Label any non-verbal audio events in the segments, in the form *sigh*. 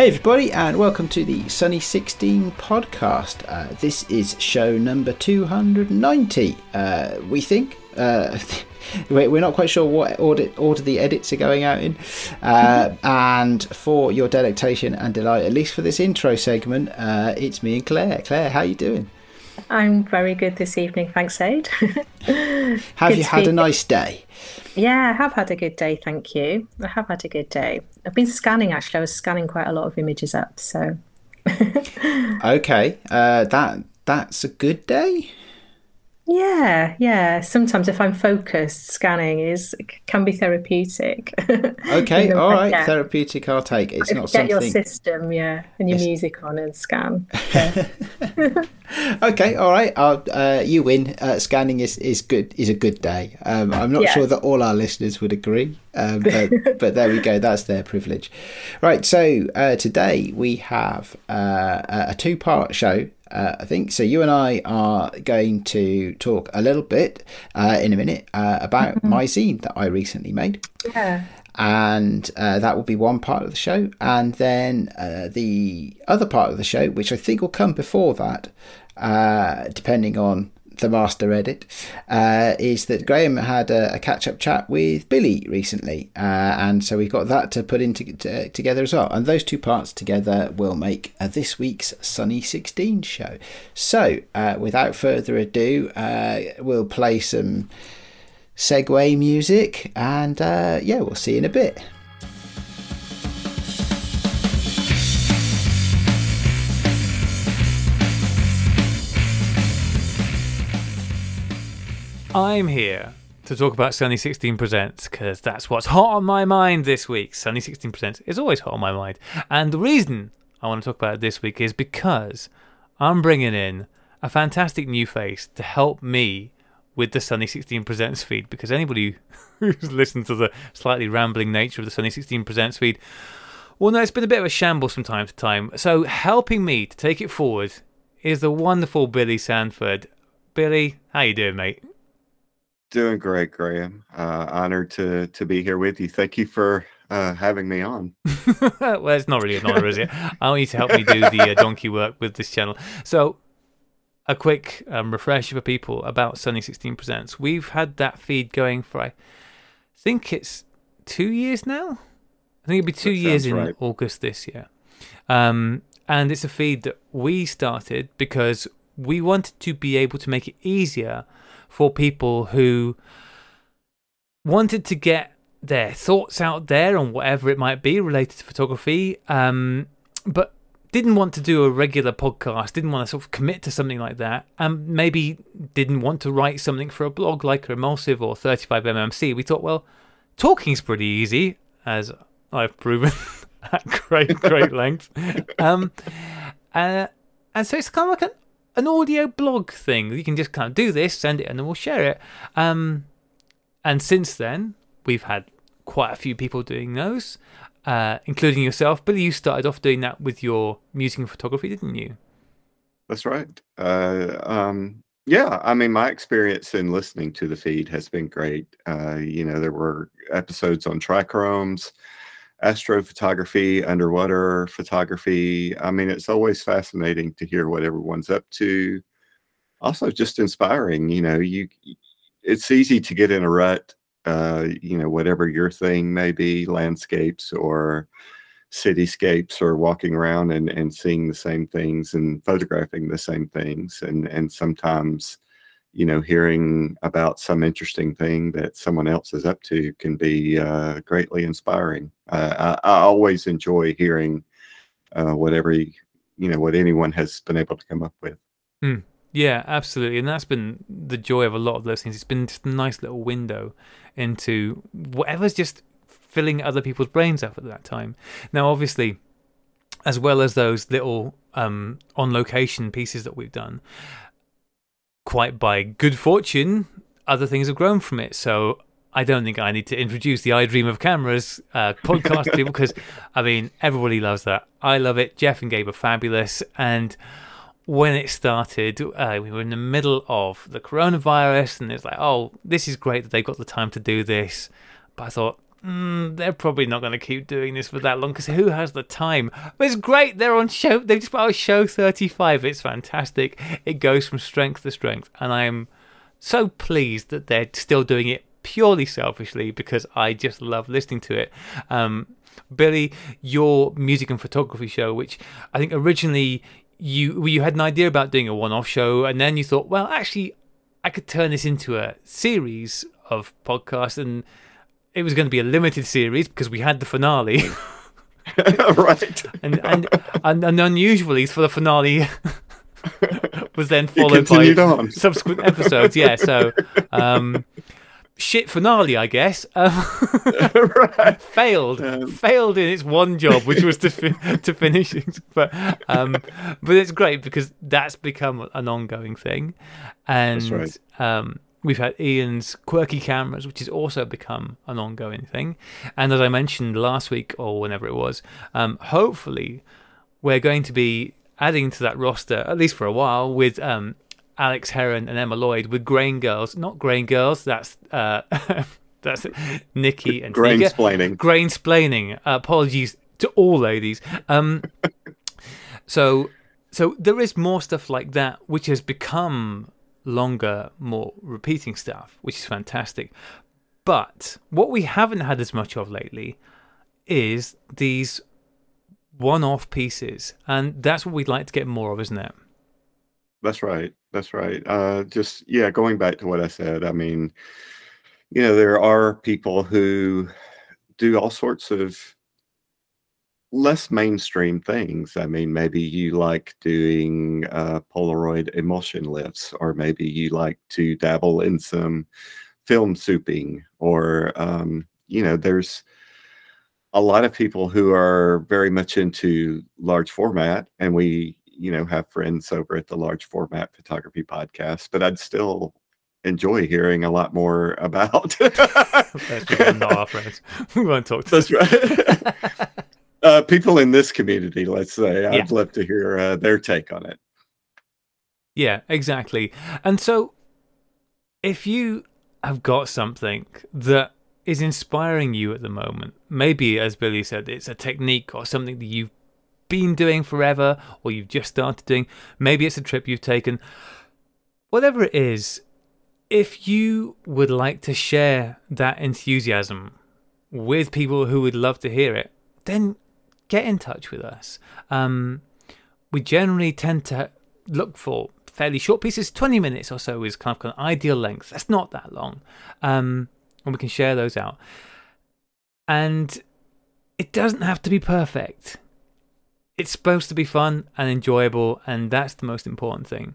Hey, everybody, and welcome to the Sunny 16 podcast. Uh, this is show number 290, uh, we think. Uh, *laughs* we're not quite sure what order, order the edits are going out in. *laughs* Uh, and for your delectation and delight, at least for this intro segment, uh, it's me and Claire. Claire, how you doing? I'm very good this evening, thanks, Aid. *laughs* have you had a nice day? Yeah, I have had a good day, thank you. I have had a good day. I've been scanning actually. I was scanning quite a lot of images up, so. *laughs* okay, uh, that that's a good day. Yeah, yeah. Sometimes if I'm focused, scanning is can be therapeutic. *laughs* Okay, all right, yeah. therapeutic. I'll take. It's not get something. your system, yeah, and your it's... music on and scan. *laughs* *laughs* okay, all right. Uh, you win. Uh, scanning is, is good. Is a good day. Um, I'm not yeah. sure that all our listeners would agree, um, but, but there we go. That's their privilege. Right. So uh, today we have uh, a two part show uh, I think. So you and I are going to talk a little bit uh, in a minute uh, about mm-hmm. my zine that I recently made. Yeah. And uh, that will be one part of the show. And then uh, the other part of the show, which I think will come before that, uh, depending on the master edit, uh, is that Graham had a, a catch up chat with Billy recently. Uh, and so we've got that to put into to, together as well. And those two parts together will make uh, this week's Sunny 16 show. So uh, without further ado, uh, we'll play some segue music and uh, yeah, we'll see you in a bit. I'm here to talk about Sunny 16 Presents because that's what's hot on my mind this week. Sunny 16 Presents is always hot on my mind. And the reason I want to talk about it this week is because I'm bringing in a fantastic new face to help me with the Sunny 16 Presents feed because anybody *laughs* who's listened to the slightly rambling nature of the Sunny 16 Presents feed well, no, it's been a bit of a shambles from time to time. So, helping me to take it forward is the wonderful Billy Sanford. Billy, how you doing, mate? Doing great, Graham. Uh, honored to to be here with you. Thank you for uh, having me on. *laughs* well, it's not really an honor, is it? I want you to help me do the uh, donkey work with this channel. So, a quick um, refresher for people about Sunny 16 Presents. We've had that feed going for, I think it's two years now. I think it'll be two years in right. August this year. Um, and it's a feed that we started because we wanted to be able to make it easier for people who wanted to get their thoughts out there on whatever it might be related to photography, um, but didn't want to do a regular podcast, didn't want to sort of commit to something like that, and maybe didn't want to write something for a blog like Emulsive or 35mmc. We thought, well, talking's pretty easy, as I've proven *laughs* at great, great length. *laughs* Um, uh, and so it's kind of like an an audio blog thing. You can just kind of do this, send it, and then we'll share it. Um, and since then, we've had quite a few people doing those, uh, including yourself. Billy, you started off doing that with your music and photography, didn't you? That's right. Uh, um, yeah, I mean, my experience in listening to the feed has been great. Uh, you know, there were episodes on trichromes astrophotography, underwater photography. I mean, it's always fascinating to hear what everyone's up to. Also, just inspiring. You know, you it's easy to get in a rut. Uh, you know, whatever your thing may be, landscapes or cityscapes, or walking around and and seeing the same things and photographing the same things, and and sometimes you know, hearing about some interesting thing that someone else is up to can be uh, greatly inspiring. Uh, I, I, always enjoy hearing uh, whatever you know what anyone has been able to come up with. Mm. Yeah, absolutely, and that's been the joy of a lot of those things. It's been just a nice little window into whatever's just filling other people's brains up at that time. Now, obviously, as well as those little um, on location pieces that we've done, quite by good fortune, other things have grown from it. So I don't think I need to introduce the I Dream of Cameras uh, podcast to people *laughs* because, I mean, everybody loves that. I love it. Jeff and Gabe are fabulous. And when it started, uh, we were in the middle of the coronavirus, and it's like, oh, this is great that they've got the time to do this. But I thought, mm, they're probably not going to keep doing this for that long because who has the time? But it's great. They're on show. They've just put out show 35. It's fantastic. It goes from strength to strength. And I'm so pleased that they're still doing it purely selfishly because I just love listening to it. Um, Billy, your music and photography show, which I think originally you you had an idea about doing a one-off show, and then you thought, well, actually, I could turn this into a series of podcasts, and it was going to be a limited series because we had the finale. *laughs* *laughs* right. and, and and and unusually for the finale *laughs* was then followed by on. subsequent episodes. Yeah, so um, shit finale, I guess. Um, right. failed, Um, failed in its one job, which was to fi- to finish it. But um, but it's great because that's become an ongoing thing, and That's um, we've had Ian's quirky cameras, which has also become an ongoing thing. And as I mentioned last week or whenever it was, um, hopefully we're going to be adding to that roster at least for a while with um, Alex Heron and Emma Lloyd with Grain Girls, not Grain Girls. That's uh, *laughs* that's Nikki and Grain splaining. Grain splaining. Uh, apologies to all ladies. Um, *laughs* so so there is more stuff like that which has become longer, more repeating stuff, which is fantastic. But what we haven't had as much of lately is these one-off pieces, and that's what we'd like to get more of, isn't it? That's right. That's right. Uh, just yeah, going back to what I said. I mean, you know, there are people who do all sorts of less mainstream things. I mean, maybe you like doing uh, Polaroid emulsion lifts, or maybe you like to dabble in some film souping, or um, you know, there's a lot of people who are very much into large format, and we, you know, have friends over at the large format photography podcast. But I'd still enjoy hearing a lot more *laughs* about. That's because not our friends. We won't talk to That's right. *laughs* uh, people in this community, let's say, I'd love to hear uh, their take on it. Yeah, exactly. And so, if you have got something that is inspiring you at the moment, maybe, as Billy said, it's a technique or something that you've been doing forever or you've just started doing, maybe it's a trip you've taken, whatever it is, if you would like to share that enthusiasm with people who would love to hear it, then get in touch with us. Um, we generally tend to look for fairly short pieces. 20 minutes or so is kind of an ideal length. That's not that long. Um, and we can share those out. And it doesn't have to be perfect. It's supposed to be fun and enjoyable, and that's the most important thing.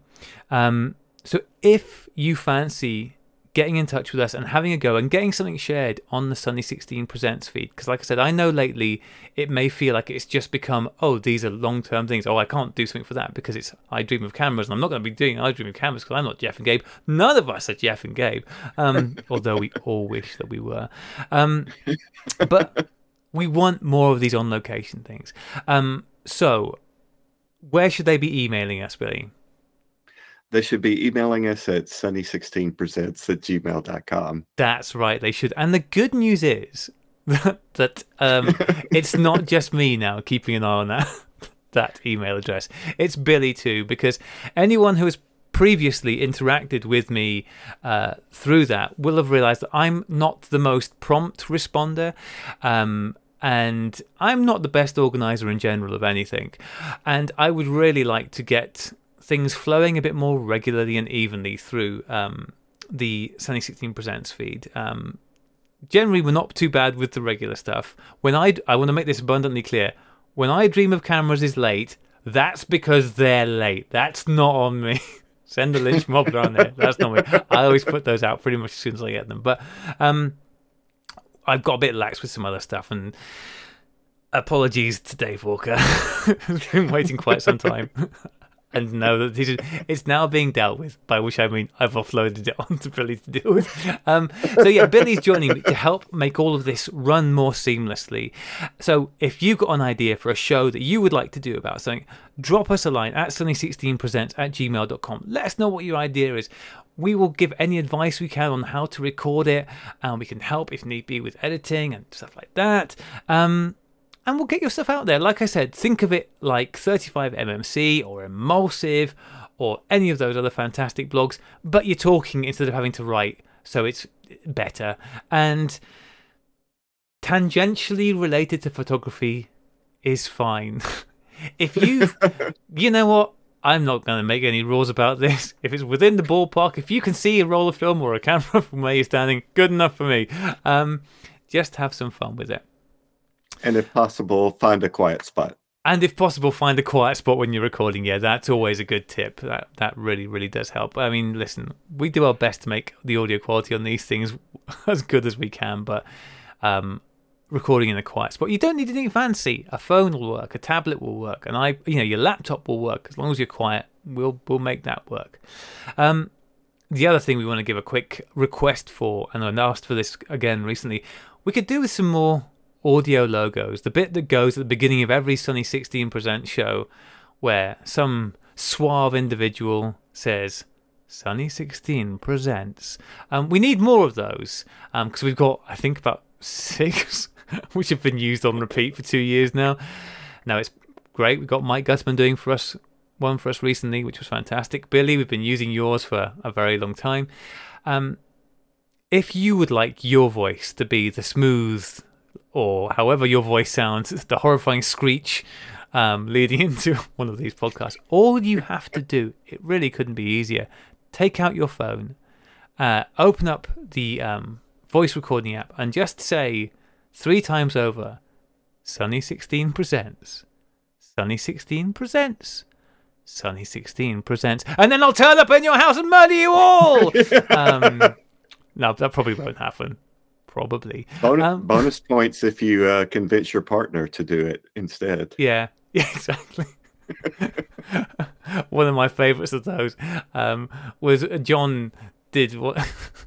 Um, so if you fancy getting in touch with us and having a go and getting something shared on the Sunny 16 Presents feed, because like I said, I know lately it may feel like it's just become, oh, these are long term things. Oh, I can't do something for that because it's I Dream of Cameras, and I'm not going to be doing I Dream of Cameras because I'm not Jeff and Gabe. None of us are Jeff and Gabe, um, *laughs* although we all wish that we were. Um, but we want more of these on location things. Um, so, where should they be emailing us, Billy? They should be emailing us at sunny16presents at gmail.com. That's right, they should. And the good news is *laughs* that um, it's not *laughs* just me now keeping an eye on that *laughs* that email address. It's Billy too, because anyone who has previously interacted with me uh, through that will have realized that I'm not the most prompt responder. Um, and I'm not the best organizer in general of anything. And I would really like to get things flowing a bit more regularly and evenly through um, the Sunny 16 Presents feed. Um, generally, we're not too bad with the regular stuff. When I, I want to make this abundantly clear. When I dream of cameras is late, that's because they're late. That's not on me. *laughs* Send the lynch mob around there. That's not me. I always put those out pretty much as soon as I get them. But um, I've got a bit lax with some other stuff, and apologies to Dave Walker. *laughs* I've been waiting quite some time. *laughs* and now that it's now being dealt with. By which I mean I've offloaded it *laughs* onto Billy to deal with. Um, so yeah, Billy's joining me to help make all of this run more seamlessly. So if you've got an idea for a show that you would like to do about something, drop us a line at sunny16presents at gmail.com. Let us know what your idea is. We will give any advice we can on how to record it, and we can help if need be with editing and stuff like that. Um, and we'll get your stuff out there. Like I said, think of it like 35mmc or Emulsive or any of those other fantastic blogs, but you're talking instead of having to write, so it's better. And tangentially related to photography is fine. *laughs* if you *laughs* you know what? I'm not going to make any rules about this. If it's within the ballpark, if you can see a roll of film or a camera *laughs* from where you're standing, good enough for me. Um, just have some fun with it. And if possible, find a quiet spot. And if possible, find a quiet spot when you're recording. Yeah, that's always a good tip. That that really, really does help. I mean, listen, we do our best to make the audio quality on these things *laughs* as good as we can, but um, recording in a quiet spot. You don't need anything fancy. A phone will work, a tablet will work, and I, you know, your laptop will work as long as you're quiet. We'll we'll make that work. Um, the other thing we want to give a quick request for, and I asked for this again recently, we could do with some more audio logos. The bit that goes at the beginning of every Sunny 16 Present show, where some suave individual says. Sunny 16 presents. Um, we need more of those because um, we've got, I think, about six *laughs* which have been used on repeat for two years now. Now it's great. We've got Mike Gutman doing for us one for us recently, which was fantastic. Billy, we've been using yours for a very long time. Um, if you would like your voice to be the smooth, or however your voice sounds, the horrifying screech um, leading *laughs* into one of these podcasts, all you have to do, it really couldn't be easier. Take out your phone, uh, open up the um, voice recording app, and just say three times over Sunny 16 presents. Sunny 16 presents. Sunny 16 presents. And then I'll turn up in your house and murder you all! *laughs* um, no, that probably won't happen. Probably. Bonus, Um, bonus points if you uh, convince your partner to do it instead. Yeah, *laughs* yeah, exactly. *laughs* One of my favourites of those um, was John did what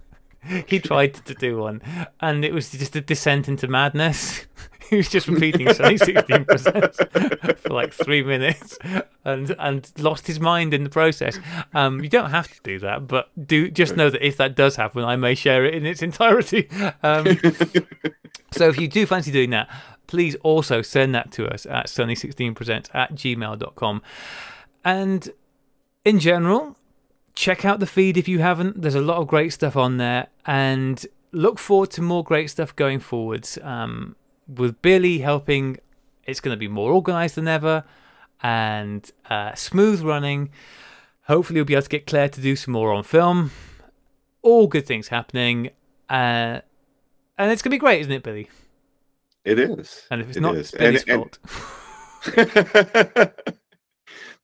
*laughs* he tried to do one, and it was just a descent into madness. *laughs* he was just repeating Sunny sixteen percent *laughs* for like three minutes, and and lost his mind in the process. Um, you don't have to do that, but do just know that if that does happen, I may share it in its entirety. *laughs* Um, so if you do fancy doing that, please also send that to us at sunny16% at gmail.com. And in general, check out the feed if you haven't. There's a lot of great stuff on there, and look forward to more great stuff going forwards. Um, with Billy helping, it's going to be more organized than ever and uh, smooth running. Hopefully, we'll be able to get Claire to do some more on film. All good things happening. Uh, and it's going to be great, isn't it, Billy? It is. And if it's It not, is. it's Billy's And- fault. *laughs*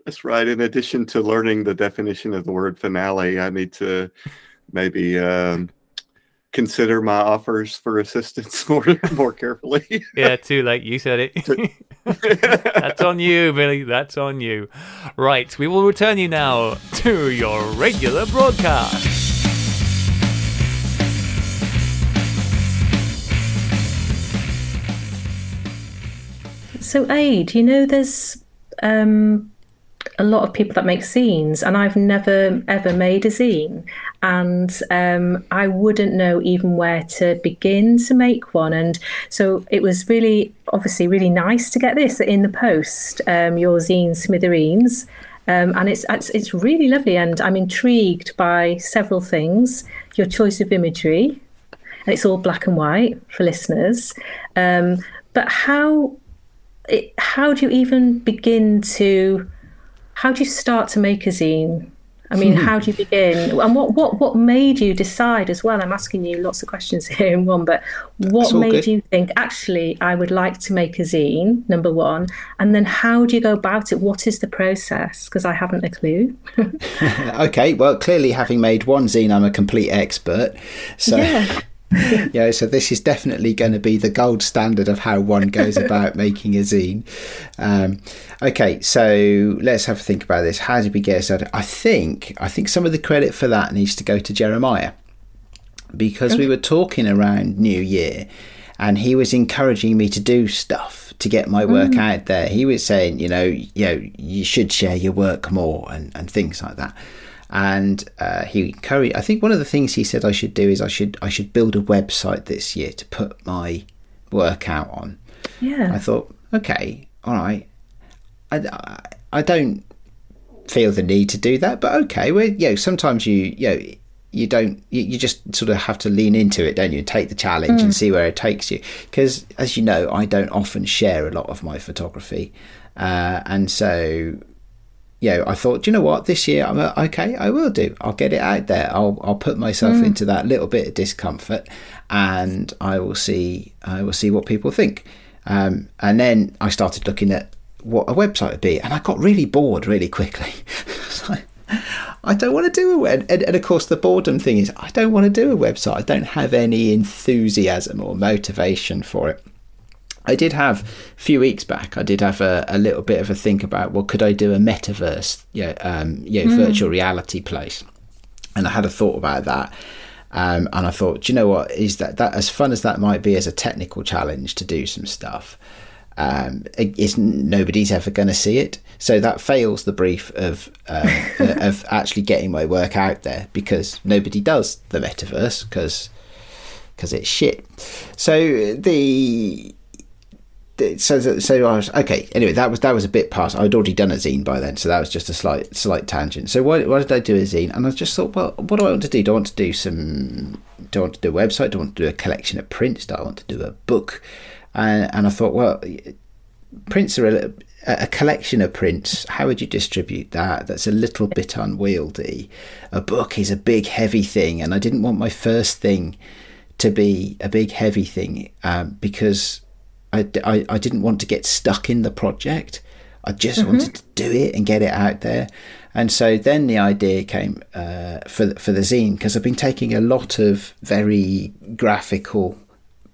That's right. In addition to learning the definition of the word finale, I need to maybe um, consider my offers for assistance *laughs* more more carefully. *laughs* yeah, too late. You said it. *laughs* That's on you, Billy. That's on you. Right, we will return you now to your regular broadcast. So, Aid, you know, there's um, a lot of people that make zines, and I've never ever made a zine, and um, I wouldn't know even where to begin to make one. And so it was really, obviously, really nice to get this in the post, um, your zine Smithereens. Um, and it's, it's it's really lovely, and I'm intrigued by several things. Your choice of imagery, and it's all black and white for listeners. Um, but how it, how do you even begin to how do you start to make a zine? I mean hmm. how do you begin? And what what what made you decide as well? I'm asking you lots of questions *laughs* here in one but what made good. you think actually i would like to make a zine number one? And then how do you go about it? What is the process? Because i haven't a clue. *laughs* Okay, well, clearly, having made one zine, I'm a complete expert. So, Yeah. *laughs* yeah, so this is definitely going to be the gold standard of how one goes about *laughs* making a zine. Um, okay, so let's have a think about this. How did we get started? I think I think some of the credit for that needs to go to Jeremiah because okay. we were talking around New Year, and he was encouraging me to do stuff to get my work mm. out there. He was saying, you know, you know, you should share your work more and, and things like that and uh, he encouraged. I think one of the things he said I should do is I should I should build a website this year to put my work out on. Yeah. I thought, okay, all right. I, I don't feel the need to do that, but okay. Well, you know, sometimes you you know you don't you, you just sort of have to lean into it, don't you? Take the challenge mm. and see where it takes you. Because as you know, I don't often share a lot of my photography, uh, and so you know, I thought, you know what, this year I'm okay. I will do. I'll get it out there. I'll I'll put myself mm. into that little bit of discomfort, and I will see I will see what people think. Um, and then I started looking at what a website would be, and I got really bored really quickly. *laughs* I don't want to do a web, and, and of course the boredom thing is I don't want to do a website. I don't have any enthusiasm or motivation for it. I did have a few weeks back. I did have a, a little bit of a think about well, could I do a metaverse, yeah, um, yeah, mm. virtual reality place? And I had a thought about that, um, and I thought, do you know what? Is that that as fun as that might be as a technical challenge to do some stuff? Um, is nobody's ever going to see it, so that fails the brief of *laughs* uh, of actually getting my work out there because nobody does the metaverse because because it's shit. So the so so I was okay. Anyway, that was that was a bit past. I'd already done a zine by then, so that was just a slight slight tangent. So why, why did I do a zine? And I just thought, well, what do I want to do? Do I want to do some? Do I want to do a website? Do I want to do a collection of prints? Do I want to do a book? And and I thought, well, prints are a, a collection of prints. How would you distribute that? That's a little bit unwieldy. A book is a big heavy thing, and I didn't want my first thing to be a big heavy thing um, because I, I, I didn't want to get stuck in the project. I just mm-hmm. wanted to do it and get it out there. And so then the idea came uh, for for the zine because I've been taking a lot of very graphical,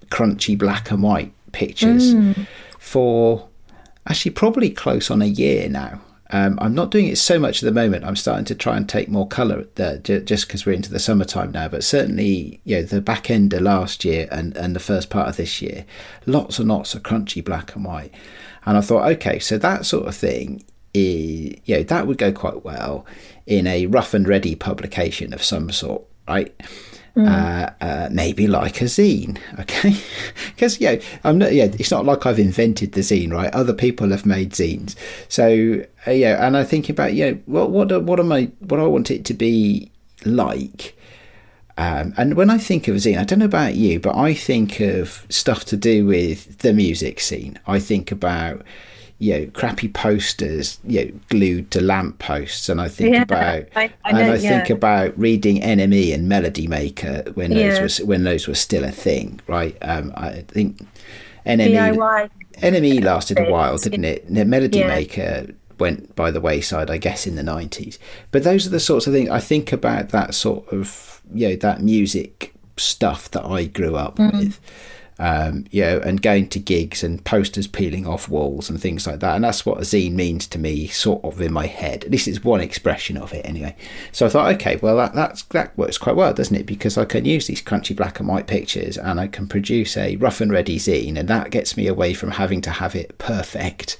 crunchy black and white pictures mm. for actually probably close on a year now. Um, I'm not doing it so much at the moment. I'm starting to try and take more colour there, just because we're into the summertime now. But certainly, you know, the back end of last year and, and the first part of this year, lots and lots of crunchy black and white. And I thought, okay, so that sort of thing is, you know, that would go quite well in a rough and ready publication of some sort, right? Mm. Uh, uh, maybe like a zine, *laughs* okay? Because yeah, I'm not. Yeah, it's not like I've invented the zine, right? Other people have made zines, so uh, yeah. And I think about yeah, what what what am I? What I want it to be like. Um, and when I think of a zine, I don't know about you, but I think of stuff to do with the music scene. I think about you know crappy posters you know glued to lamp posts and i think yeah, about I, I know, and i yeah. think about reading NME and melody maker when yeah. those were when those were still a thing right um, i think NME DIY. NME lasted a while didn't it melody maker went by the wayside i guess in the 90s but those are the sorts of things i think about that sort of you know that music stuff that i grew up mm. with um, you know, and going to gigs and posters peeling off walls and things like that. And that's what a zine means to me, sort of in my head. At least it's one expression of it, anyway. So I thought, okay, well that that works quite well, doesn't it? Because I can use these crunchy black and white pictures, and I can produce a rough and ready zine, and that gets me away from having to have it perfect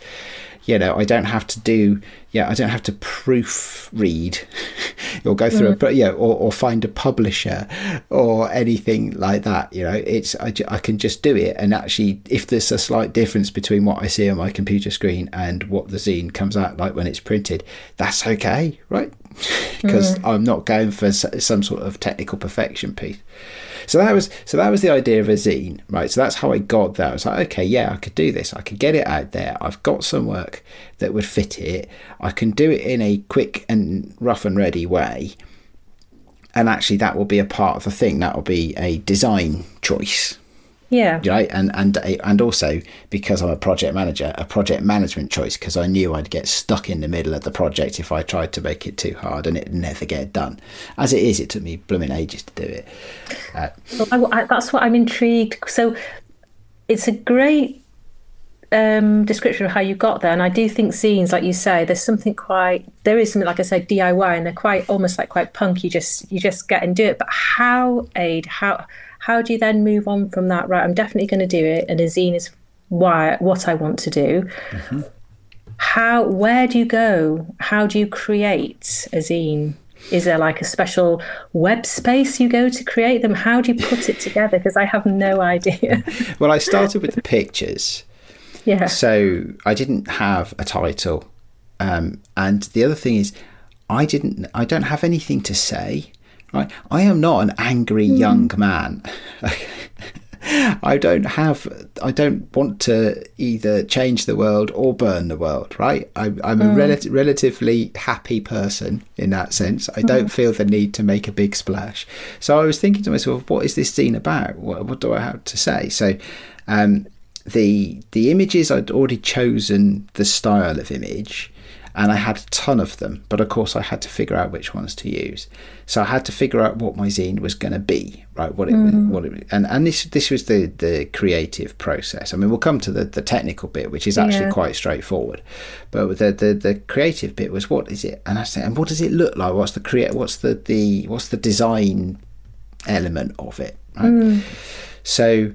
you know i don't have to do yeah i don't have to proofread. *laughs* Or go through mm. a yeah or, or find a publisher or anything like that you know. It's I, I can just do it. And actually if there's a slight difference between what i see on my computer screen and what the zine comes out like when it's printed that's okay right? *laughs* Because mm. i'm not going for some sort of technical perfection piece so that was so that was the idea of a zine, right? So that's how I got there. I was like, okay, yeah, I could do this. I could get it out there. I've got some work that would fit it. I can do it in a quick and rough and ready way. And actually, that will be a part of the thing. That will be a design choice. Yeah. right and and and also because i'm a project manager a project management choice because i knew i'd get stuck in the middle of the project if i tried to make it too hard and it'd never get done as it is it took me blooming ages to do it uh, Well, I, I, that's what I'm intrigued. So it's a great um, description of how you got there, and I do think zines, like you say, there's something quite. There is something like I said, DIY, and they're quite almost like quite punk. You just you just get and do it. But how, Aid? How how do you then move on from that? Right, I'm definitely going to do it, and a zine is why what I want to do. How? Where do you go? How do you create a zine? Is there like a special web space you go to create them? How do you put it together? Because I have no idea. *laughs* well i started with the pictures yeah. so I didn't have a title, um, and the other thing is, I didn't. I don't have anything to say. Right, I am not an angry hmm. young man. *laughs* I don't have. I don't want to either change the world or burn the world. Right, I, I'm a hmm. rel- relatively happy person in that sense. I don't hmm. feel the need to make a big splash. So I was thinking to myself, what is this zine about? What, what do I have to say? So. Um, the the images I'd already chosen the style of image and I had a ton of them but of course I had to figure out which ones to use. So I had to figure out what my zine was going to be right? What it mm-hmm. what it and and this this was the the creative process. I mean we'll come to the the technical bit which is actually Yeah. quite straightforward. But the, the the creative bit was what is it? And I said and what does it look like? What's the create what's the the what's the design element of it right? Mm. So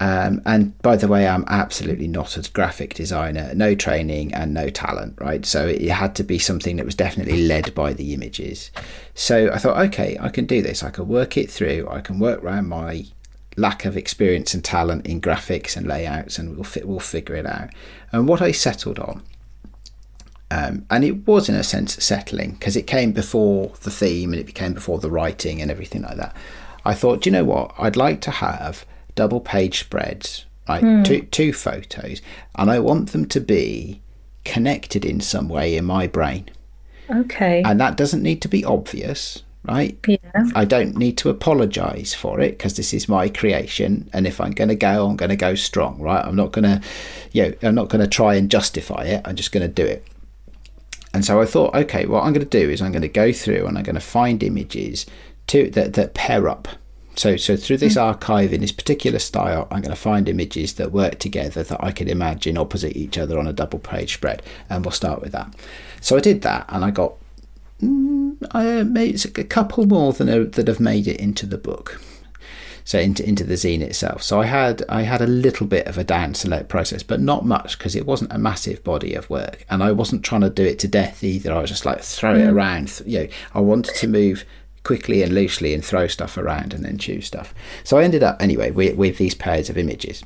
um, and by the way, I'm absolutely not a graphic designer, no training and no talent, right? So it had to be something that was definitely led by the images. So I thought, okay, I can do this. I can work it through. I can work around my lack of experience and talent in graphics and layouts, and we'll we'll figure it out. And what I settled on, um, and it was in a sense settling because it came before the theme and it became before the writing and everything like that. I thought, do you know what? I'd like to have double page spreads, right? Hmm. Two two photos, and I want them to be connected in some way in my brain. Okay. And that doesn't need to be obvious, right? yeah. I don't need to apologize for it because this is my creation. And if I'm going to go, I'm going to go strong, right? I'm not going to, you know, I'm not going to try and justify it. I'm just going to do it. And so I thought, okay, what I'm going to do is I'm going to go through and I'm going to find images to that, that pair up. So, so through this mm. archive in this particular style, I'm going to find images that work together that I can imagine opposite each other on a double page spread, and we'll start with that. So I did that, and I got mm, I uh, made a couple more than are, that have made it into the book, so into into the zine itself. So I had I had a little bit of a down select process, but not much because it wasn't a massive body of work, and I wasn't trying to do it to death either. I was just like throw it mm. around. You know, I wanted to move quickly and loosely and throw stuff around and then choose stuff. So I ended up anyway with, with these pairs of images.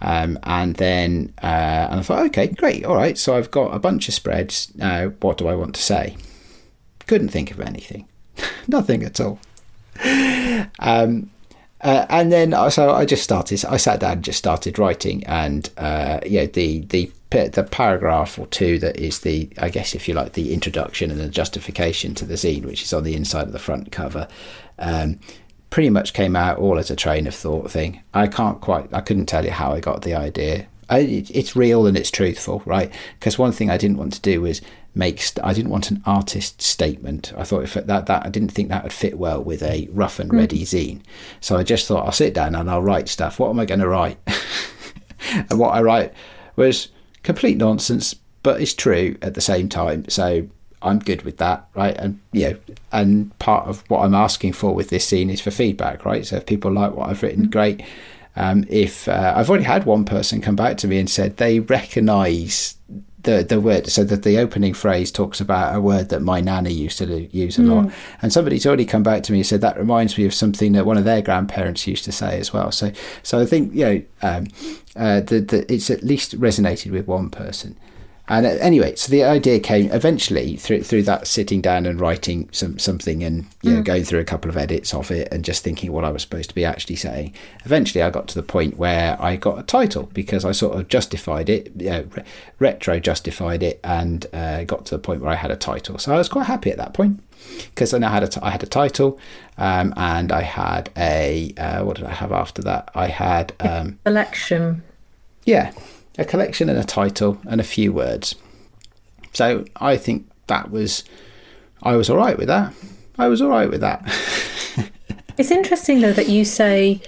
Um, and then uh, and I thought, okay, great, all right. So I've got a bunch of spreads. Now, what do I want to say? Couldn't think of anything, *laughs* nothing at all. Um, uh, and then uh, so I just started. I sat down and just started writing, and uh, yeah, the the pa- the paragraph or two that is the I guess if you like the introduction and the justification to the zine, which is on the inside of the front cover. Um, pretty much came out all as a train of thought thing. I can't quite, I couldn't tell you how I got the idea. I, it's real and it's truthful, right? Because one thing I didn't want to do was make, st- I didn't want an artist statement. I thought if it, that, that, I didn't think that would fit well with a rough and ready zine. So I just thought I'll sit down and I'll write stuff. What am I going to write? *laughs* and what I write was complete nonsense, but it's true at the same time. So I'm good with that, right? And you know, and part of what I'm asking for with this zine is for feedback, right? So if people like what I've written, great. Um, if uh, I've already had one person come back to me and said they recognise the the word, so that the opening phrase talks about a word that my nanny used to use a lot, and somebody's already come back to me and said that reminds me of something that one of their grandparents used to say as well. So so I think you know um, uh, the, the, it's at least resonated with one person. And uh, anyway, so the idea came eventually through through that sitting down and writing some something and you know going through a couple of edits of it and just thinking what I was supposed to be actually saying. Eventually, I got to the point where I got a title because I sort of justified it, you know, re- retro justified it, and uh, got to the point where I had a title. So I was quite happy at that point. because then I had a t- I had a title, um, and I had a uh, what did I have after that? I had um, Election. yeah, a collection and a title and a few words. So I think that was I was all right with that. I was all right with that. *laughs* It's interesting though that you say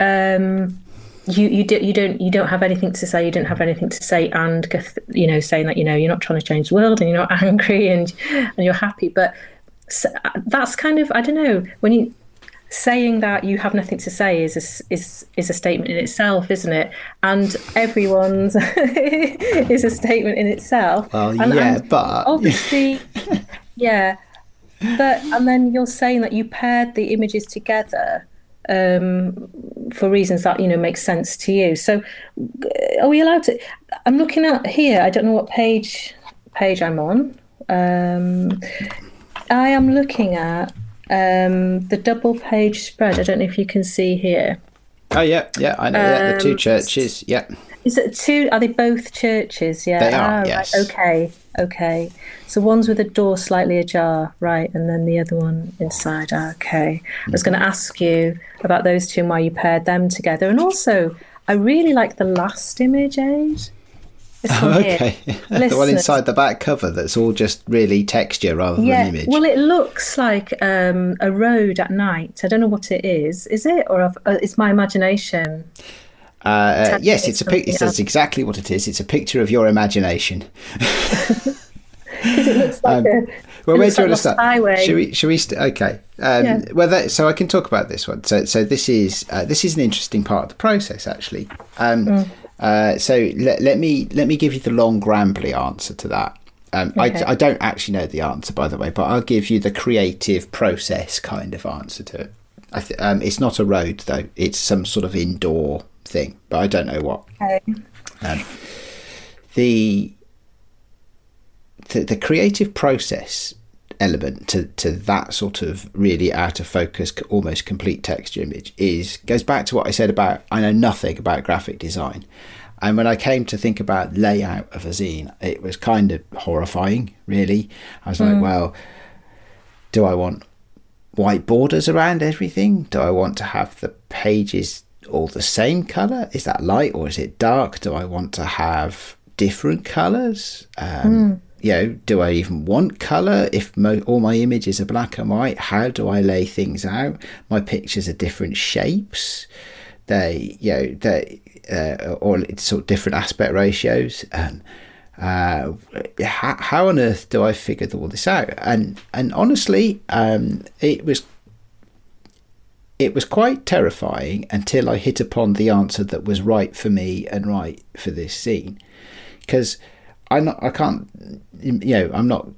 um, you you do, you don't you don't have anything to say. You don't have anything to say, and you know saying that you know you're not trying to change the world and you're not *laughs* angry and and you're happy. But s that's kind of I don't know when you saying that you have nothing to say is a, is is a statement in itself, isn't it? And everyone's *laughs* is a statement in itself. Well, And- yeah, and but *laughs* obviously, yeah. But and then you're saying that you paired the images together um, for reasons that you know make sense to you. So, uh, are we allowed to? I'm looking at here. I don't know what page page I'm on. Um, I am looking at um, the double page spread. I don't know if you can see here. oh yeah, yeah, I know yeah, the two Um, churches. Yeah, Is it two? Are they both churches? Yeah. They are, Ah, right. Okay. Okay. So one's with a door slightly ajar, right, and then the other one inside. Ah, Okay. I was going to ask you about those two and why you paired them together, and also I really like the last image, Aid. This one *laughs* here. okay. *laughs* the one inside the back cover that's all just really texture rather Yeah. than image. Well, it looks like um, a road at night. I don't know what it is. Is it, or I've- uh, it's my imagination? uh, uh, yes, it's a pic. It's that's exactly what it is. It's a picture of your imagination. *laughs* Because it looks like a. Um, Well, it where do you want like to start? Highway. Should we? Should we? St- okay. Um, Yeah. Well, that, so I can talk about this one. So, so this is uh, this is an interesting part of the process, actually. Um, Mm. Uh, so let, let me let me give you the long, rambly answer to that. Um, Okay. I, I don't actually know the answer, by the way, but I'll give you the creative process kind of answer to it. I th- um, it's not a road though; it's some sort of indoor thing, but I don't know what Okay. the the, the creative process element to, to that sort of really out of focus almost complete texture image is goes back to what I said about I know nothing about graphic design and when I came to think about layout of a zine it was kind of horrifying really I was like well do I want white borders around everything? Do I want to have the pages all the same color? Is that light or is it dark? Do I want to have different colors? Um, You know, do I even want color? If mo- all my images are black and white, how do I lay things out? My pictures are different shapes. They, you know, they uh, or sort of different aspect ratios. Um, uh, how, how on earth do I figure all this out? And and honestly, um, it was it was quite terrifying until I hit upon the answer that was right for me and right for this zine, because I not I can't you know I'm not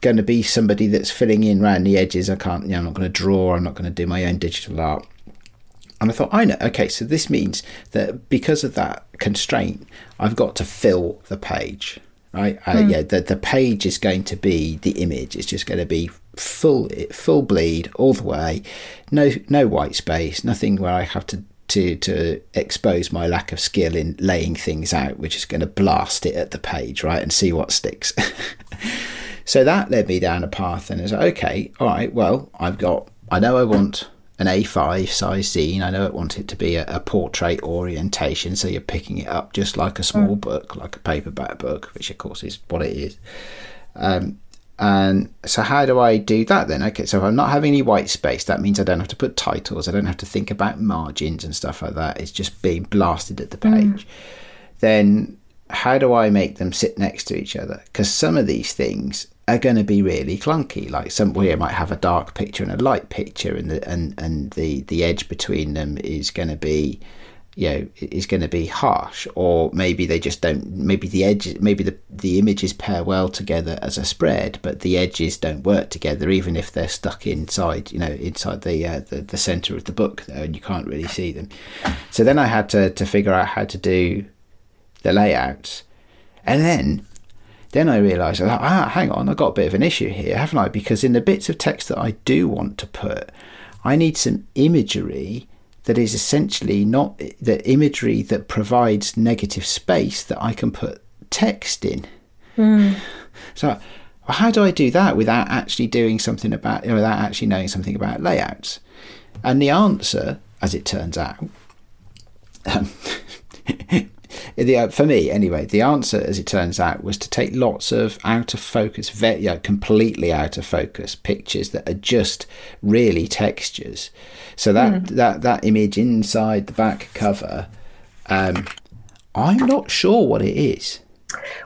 going to be somebody that's filling in around the edges. I can't you know I'm not going to draw. I'm not going to do my own digital art. And I thought, I know, okay, so this means that because of that constraint, I've got to fill the page, right? Uh, yeah, the, the page is going to be the image. It's just going to be full, full bleed all the way. No, no white space, nothing where I have to, to, to expose my lack of skill in laying things out, which is going to blast it at the page, right? And see what sticks. *laughs* So that led me down a path, and it's like, okay, all right, well, I've got, I know I want an A5 size zine. I know I want it to be a, a portrait orientation, so you're picking it up just like a small book, like a paperback book, which of course is what it is. Um, and so, how do I do that then? Okay, so if I'm not having any white space, that means I don't have to put titles, I don't have to think about margins and stuff like that. It's just being blasted at the mm. page. Then, how do I make them sit next to each other? Because some of these things are going to be really clunky. Like somewhere might have a dark picture and a light picture, and the and and the the edge between them is going to be, you know, is going to be harsh. Or maybe they just don't. Maybe the edge, maybe the the images pair well together as a spread, but the edges don't work together, even if they're stuck inside, you know, inside the uh, the, the center of the book, there, and you can't really see them. So then I had to to figure out how to do the layouts, and then then I realised, ah, hang on, I've got a bit of an issue here, haven't I? Because in the bits of text that I do want to put, I need some imagery that is essentially not the imagery that provides negative space that I can put text in. So, how do I do that without actually doing something about, without actually knowing something about layouts? And the answer, as it turns out, *laughs* um, the, uh, for me anyway, the answer, as it turns out, was to take lots of out of focus, you know, completely out of focus pictures that are just really textures. So that Hmm. that that image inside the back cover, um, I'm not sure what it is.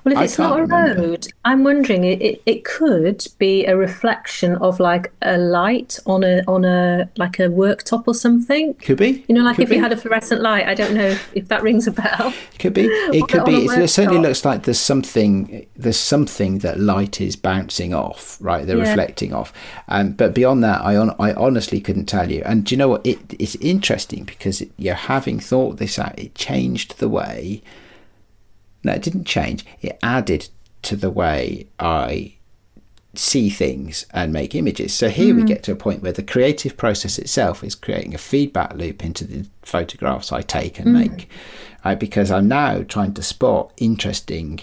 Well, if it's not a remember. road, I'm wondering it, it, could be a reflection of like a light on a on a like a worktop or something. Could be. You know, like Could if you had a fluorescent light. I don't know if, if that rings a bell. Could be. *laughs* It Or could be. It, certainly looks like there's something. There's something that light is bouncing off, right? They're Yeah. reflecting off. Um, but beyond that, I on, I honestly couldn't tell you. And do you know what? It, it's interesting because it, you're having thought this out. It changed the way. No, it didn't change. It added to the way I see things and make images. So here we get to a point where the creative process itself is creating a feedback loop into the photographs I take and make. Right, because I'm now trying to spot interesting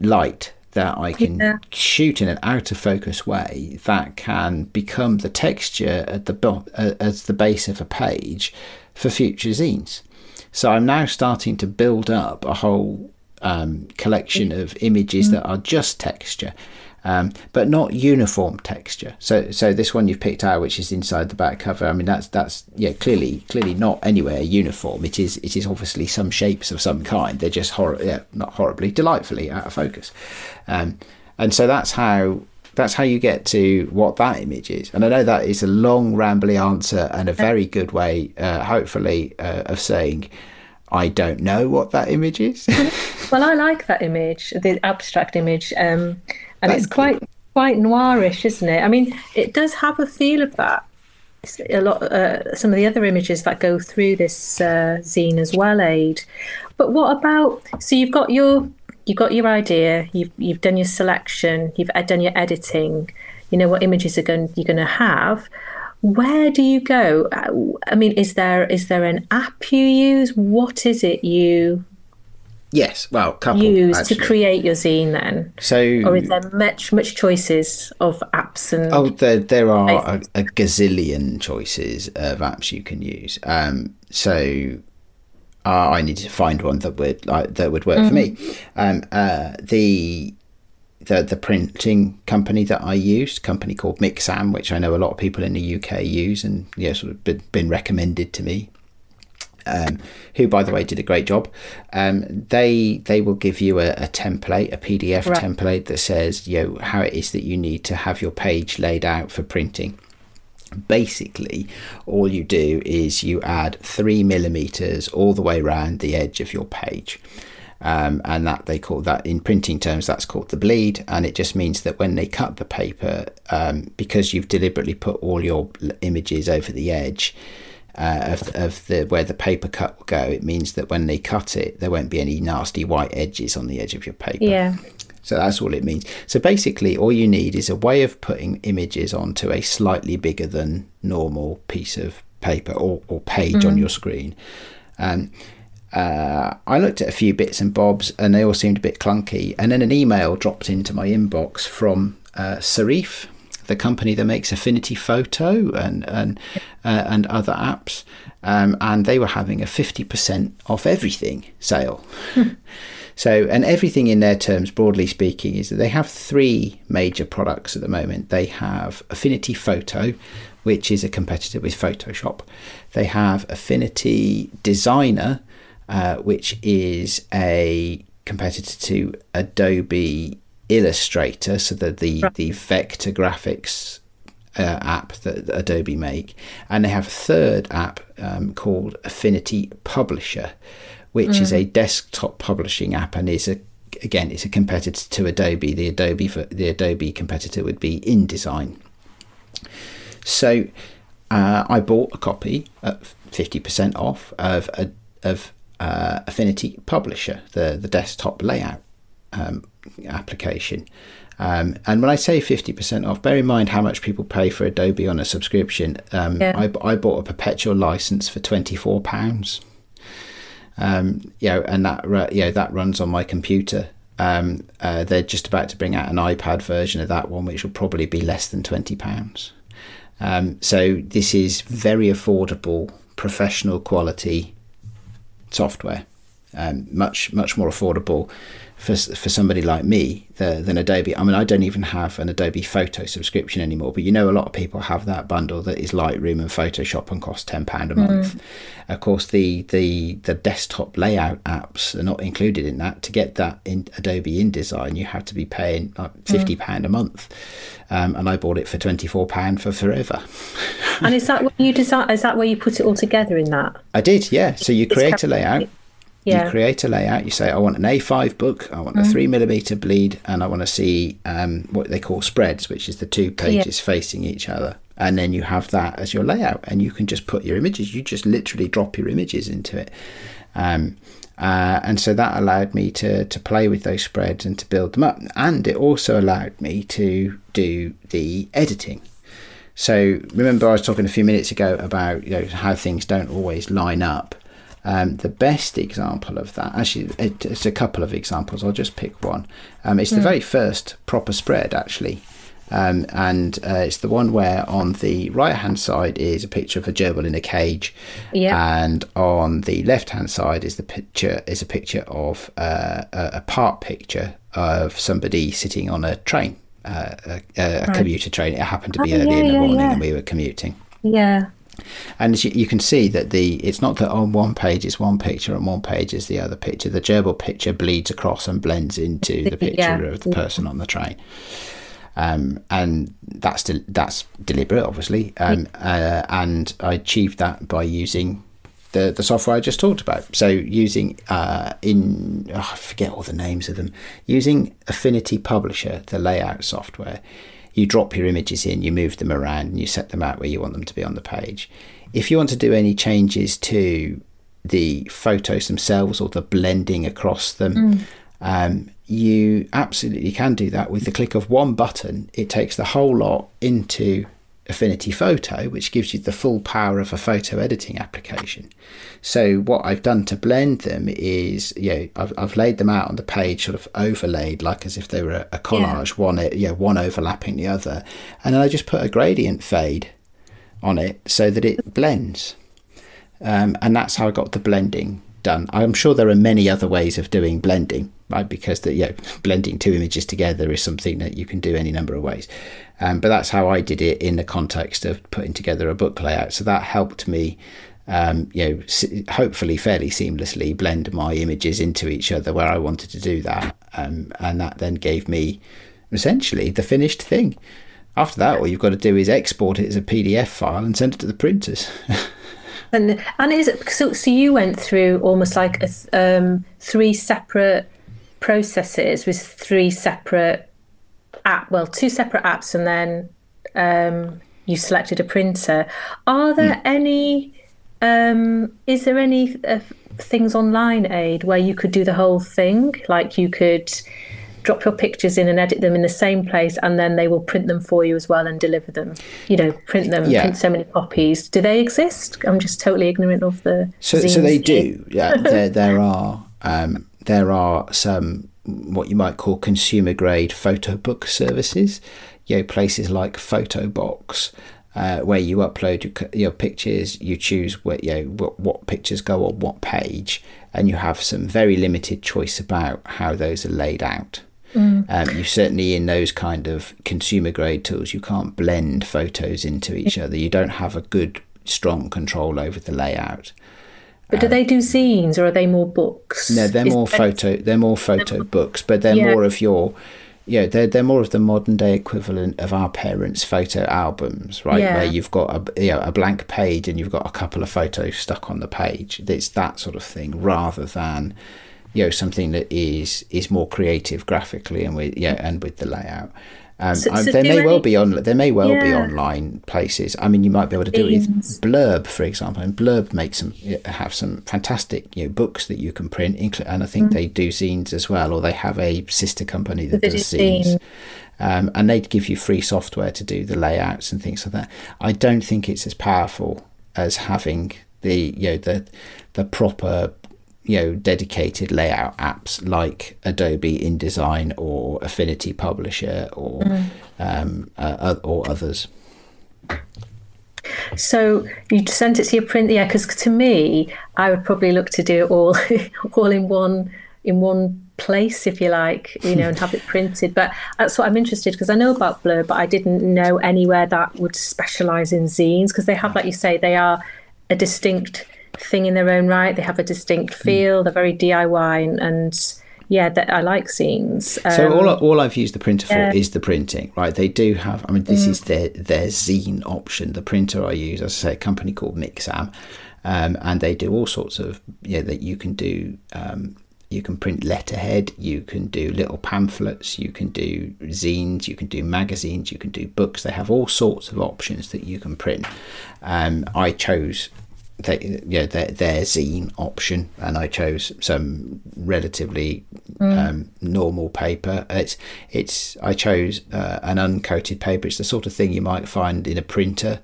light that I can Yeah. shoot in an out of focus way that can become the texture at the bo- uh, as the base of a page for future zines. So I'm now starting to build up a whole um, collection of images that are just texture, um, but not uniform texture. So, so this one you've picked out, which is inside the back cover. I mean, that's that's yeah, clearly clearly not anywhere uniform. It is it is obviously some shapes of some kind. They're just hor- yeah, not horribly, delightfully out of focus, um, and so that's how that's how you get to what that image is. And I know that is a long, rambly answer and a very good way, uh, hopefully, uh, of saying. I don't know what that image is. Well, *laughs* I like that image, the abstract image, um, and it's Thank quite quite noirish, isn't it? I mean, it does have a feel of that. It's a lot. Uh, some of the other images that go through this uh, zine as well, Aid. But what about? So you've got your you've got your idea. You've you've done your selection. You've ed- done your editing. You know what images are going you're going to have. Where do you go? Uh, I mean, is there is there an app you use? What is it you yes, well, couple use actually. to create your zine then? So, Or is there much much choices of apps and oh, there there are a, a gazillion choices of apps you can use. Um, so. Uh, I need to find one that would like that would work for me. Um, uh, the the the printing company that I used, a company called Mixam, which I know a lot of people in the UK use, and yeah, sort of been, been recommended to me. Um, who, by the way, did a great job. Um, they they will give you a, a template, a PDF Right. template that says you know how it is that you need to have your page laid out for printing. Basically, all you do is you add three millimeters all the way around the edge of your page. Um, and that they call that in printing terms that's called the bleed. And it just means that when they cut the paper um, because you've deliberately put all your images over the edge uh, of, of the where the paper cut will go it means that when they cut it there won't be any nasty white edges on the edge of your paper. Yeah, so that's all it means. So basically, all you need is a way of putting images onto a slightly bigger than normal piece of paper or, or page on your screen. Um, uh, I looked at a few bits and bobs and they all seemed a bit clunky. And then an email dropped into my inbox from uh, Serif, the company that makes Affinity Photo and and uh, and other apps, um, and they were having a fifty percent off everything sale. *laughs* So, and everything in their terms, broadly speaking, is that they have three major products at the moment. They have Affinity Photo, which is a competitor with Photoshop. They have Affinity Designer, uh, which is a competitor to Adobe Illustrator, so the the, the vector graphics uh, app that Adobe make, and they have a third app um, called Affinity Publisher, which is a desktop publishing app and is a again it's a competitor to Adobe. The Adobe the Adobe competitor would be InDesign. So uh, I bought a copy at fifty percent off of a, of uh, Affinity Publisher, the the desktop layout um, application. Um, and when I say 50% off, bear in mind how much people pay for Adobe on a subscription. Um, Yeah. I, I bought a perpetual license for £24. Um, you know, and that you know, that runs on my computer Um, uh, they're just about to bring out an iPad version of that one, which will probably be less than twenty pounds. Um, so this is very affordable, professional quality software. Um, much much more affordable for for somebody like me the, than Adobe. I mean, I don't even have an Adobe Photo subscription anymore, but you know, a lot of people have that bundle that is Lightroom and Photoshop and costs ten pound a month. Mm. Of course, the the the desktop layout apps are not included in that. To get that in Adobe InDesign, you have to be paying like fifty mm. pound mm. a month, um, and I bought it for twenty four pound for forever. and is that when you design? Is that where you put it all together in that? I did, yeah. So you create a layout yeah. You create a layout. You say, I want an A5 book. I want mm. a three millimeter bleed, and I want to see um, what they call spreads, which is the two pages yeah. facing each other. And then you have that as your layout, and you can just put your images. You just literally drop your images into it. Um, uh, and so that allowed me to to play with those spreads and to build them up. And it also allowed me to do the editing. So remember, I was talking a few minutes ago about you know how things don't always line up. Um, the best example of that, actually, it, it's a couple of examples. I'll just pick one. Um, it's mm. the hmm. very first proper spread, actually. Um, and uh, it's the one where on the right hand side is a picture of a gerbil in a cage, and on the left hand side is the picture is a picture of uh, a, a part picture of somebody sitting on a train, uh, a, a right. commuter train. It happened to be oh, early yeah, in the morning, yeah. and we were commuting. Yeah. And you, you can see that the it's not that on one page is one picture and one page is the other picture. The gerbil picture bleeds across and blends into the picture yeah. of the person on the train. Um, and that's de- that's deliberate, obviously. Um, uh, and I achieved that by using the the software I just talked about. So using uh, in oh, I forget all the names of them. Using Affinity Publisher, the layout software, you drop your images in, you move them around, and you set them out where you want them to be on the page. If you want to do any changes to the photos themselves or the blending across them, mm. um, you absolutely can do that with the click of one button. It takes the whole lot into Affinity Photo, which gives you the full power of a photo editing application. So what I've done to blend them is, you know, I've, I've laid them out on the page, sort of overlaid, like as if they were a, a collage, yeah. one, you know, one overlapping the other, and then I just put a gradient fade on it so that it blends, um, and that's how I got the blending done. I'm sure there are many other ways of doing blending? Because the, yeah, blending two images together is something that you can do any number of ways. Um, but that's how I did it in the context of putting together a book layout. So that helped me, um, you know, hopefully fairly seamlessly blend my images into each other where I wanted to do that. Um, and that then gave me essentially the finished thing. After that, all you've got to do is export it as a PDF file and send it to the printers. and and is it so? So you went through almost like a, um, three separate processes with three separate app, well, two separate apps, and then um, you selected a printer. Are there mm. any? Um, is there any uh, things online, Aid, where you could do the whole thing? Like you could drop your pictures in and edit them in the same place, and then they will print them for you as well and deliver them. You know, print them, yeah. print so many copies. Do they exist? I'm just totally ignorant of the. So, so they do. *laughs* Yeah, there there are um, there are some what you might call consumer grade photo book services. You know, places like Photobox, uh, where you upload your, your pictures, you choose what you know what, what pictures go on what page, and you have some very limited choice about how those are laid out. Mm. Um, you certainly in those kind of consumer grade tools, you can't blend photos into each other. You don't have a good strong control over the layout. But do they do zines or are they more books? No, they're Is more photo. They're more photo books, but they're yeah. more of your. Yeah, they're they're more of the modern day equivalent of our parents' photo albums, right? Yeah. Where you've got a you know, a blank page and you've got a couple of photos stuck on the page. It's that sort of thing, rather than you know something that is is more creative graphically and with yeah and with the layout. Um, so, so there may any, well be on. There may well yeah. be online places. I mean, you might be able to do it with Blurb, for example. And Blurb makes some have some fantastic you know books that you can print, and I think mm. they do zines as well, or they have a sister company that does zines. Um, and they'd give you free software to do the layouts and things like that. I don't think it's as powerful as having the you know the the proper you know dedicated layout apps like Adobe InDesign or Affinity Publisher or um, uh, or others. So you sent it to your print, yeah? Because to me, I would probably look to do it all, *laughs* all in one in one place, if you like, you know, and have it printed. But that's what I'm interested because I know about Blurb, but I didn't know anywhere that would specialize in zines because they have, like you say, they are a distinct thing in their own right. They have a distinct feel. They're very DIY and. and yeah, that I like zines. Um, So all, I- all I've used the printer for yeah. is the printing, right? They do have. I mean, this is their their zine option. The printer I use, as I say, a company called Mixam, um, and they do all sorts of yeah that you can do. Um, you can print letterhead. You can do little pamphlets. You can do zines. You can do magazines. You can do books. They have all sorts of options that you can print. Um, I chose they, yeah, their, their zine option, and I chose some relatively um, normal paper. It's it's I chose uh, an uncoated paper. It's the sort of thing you might find in a printer.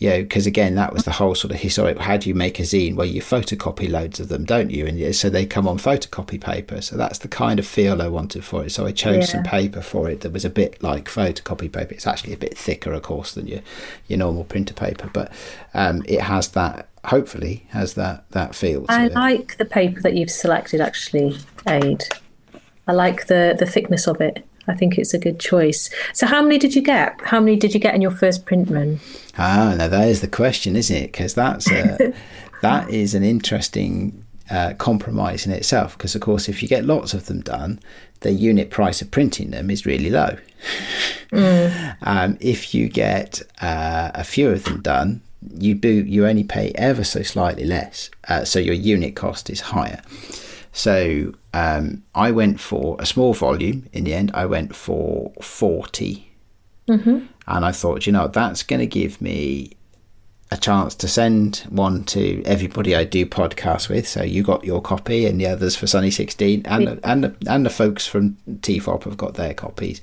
You know, because again, that was the whole sort of historic. How do you make a zine? Well, you photocopy loads of them, don't you? And so they come on photocopy paper. So that's the kind of feel I wanted for it. So I chose some paper for it that was a bit like photocopy paper. It's actually a bit thicker, of course, than your your normal printer paper, but um, it has that. Hopefully, has that that feel. I it. like the paper that you've selected, actually, Aid. I like the, the thickness of it. I think it's a good choice. So, how many did you get? How many did you get in your first print run? Ah, now that is the question, isn't it? Because that's a, *laughs* that is an interesting uh, compromise in itself. Because of course, if you get lots of them done, the unit price of printing them is really low. *laughs* um, if you get uh, a few of them done, you do you only pay ever so slightly less, uh, so your unit cost is higher. So um, I went for a small volume. In the end, I went for 40 and I thought, you know, that's going to give me a chance to send one to everybody I do podcasts with. So you got your copy, and the others for Sunny Sixteen, and and the, and the folks from TFOP have got their copies,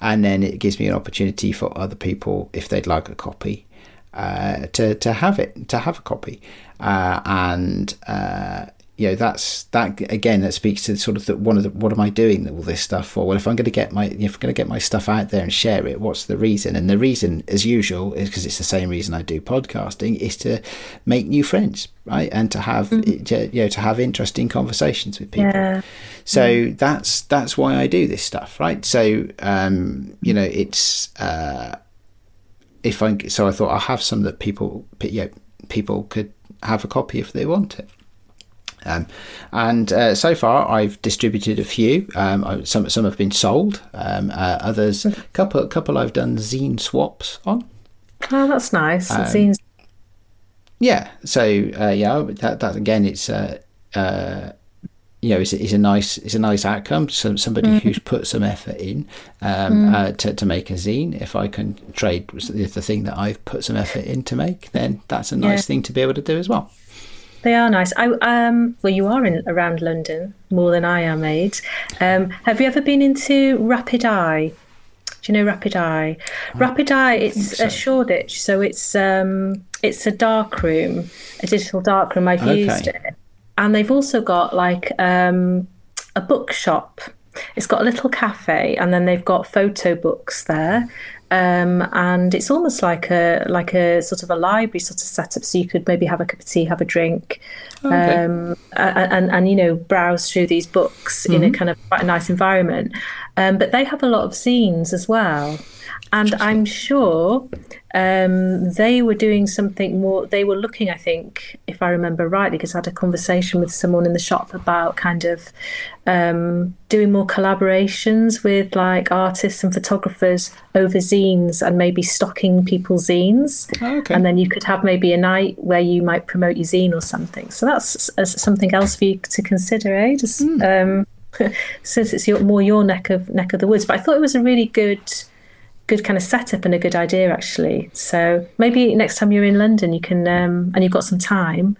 and then it gives me an opportunity for other people if they'd like a copy. Uh, to to have it to have a copy, uh, and uh, you know that's that again that speaks to sort of the, one of the what am I doing all this stuff for? Well, if I'm going to get my if I'm going to get my stuff out there and share it, what's the reason? And the reason, as usual, is because it's the same reason I do podcasting is to make new friends, right, and to have to, you know to have interesting conversations with people. Yeah. So that's that's why I do this stuff, right? So um, you know, it's uh, if I so I thought I'll have some that people yeah people could have a copy if they want it. Um, and uh, so far, I've distributed a few. Um, I, some some have been sold. Um, uh, others, couple couple I've done zine swaps on. Oh, that's nice. Um, it Yeah. So uh, yeah, that that again, it's uh, uh, you know, it's, a- a nice it's a nice outcome. Some somebody who's put some effort in um, uh, to to make a zine. If I can trade the the thing that I've put some effort in to make, then that's a nice Yeah. thing to be able to do as well. they are nice. I um well, you are in around London more than I am, Aid. Um, have you ever been into Rapid Eye? Do you know Rapid Eye? Rapid Eye, it's so. a Shoreditch, so it's um it's a dark room, a digital dark room. I've Okay. used it, and they've also got like um a bookshop. It's got a little cafe, and then they've got photo books there. Um, and it's almost like a like a sort of a library sort of setup. So you could maybe have a cup of tea, have a drink, Okay. um, and, and and you know browse through these books in a kind of quite a nice environment. Um, but they have a lot of zines as well, and I'm sure um, they were doing something more. They were looking, I think, if I remember rightly, because I had a conversation with someone in the shop about kind of um, doing more collaborations with like artists and photographers over zines and maybe stocking people's zines. Okay. And then you could have maybe a night where you might promote your zine or something. So that's s- something else for you to consider, eh? Just um, *laughs* since it's your, more your neck of neck of the woods. But I thought it was a really good, good kind of setup and a good idea actually. So maybe next time you're in London, you can um, and you've got some time,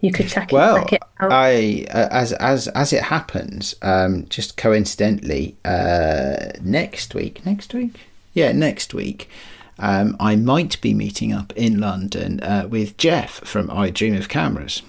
you could check it, Well, it out. I uh, as as as it happens, um, just coincidentally, uh, next week, next week, yeah, next week, um, I might be meeting up in London uh, with Jeff from I Dream of Cameras.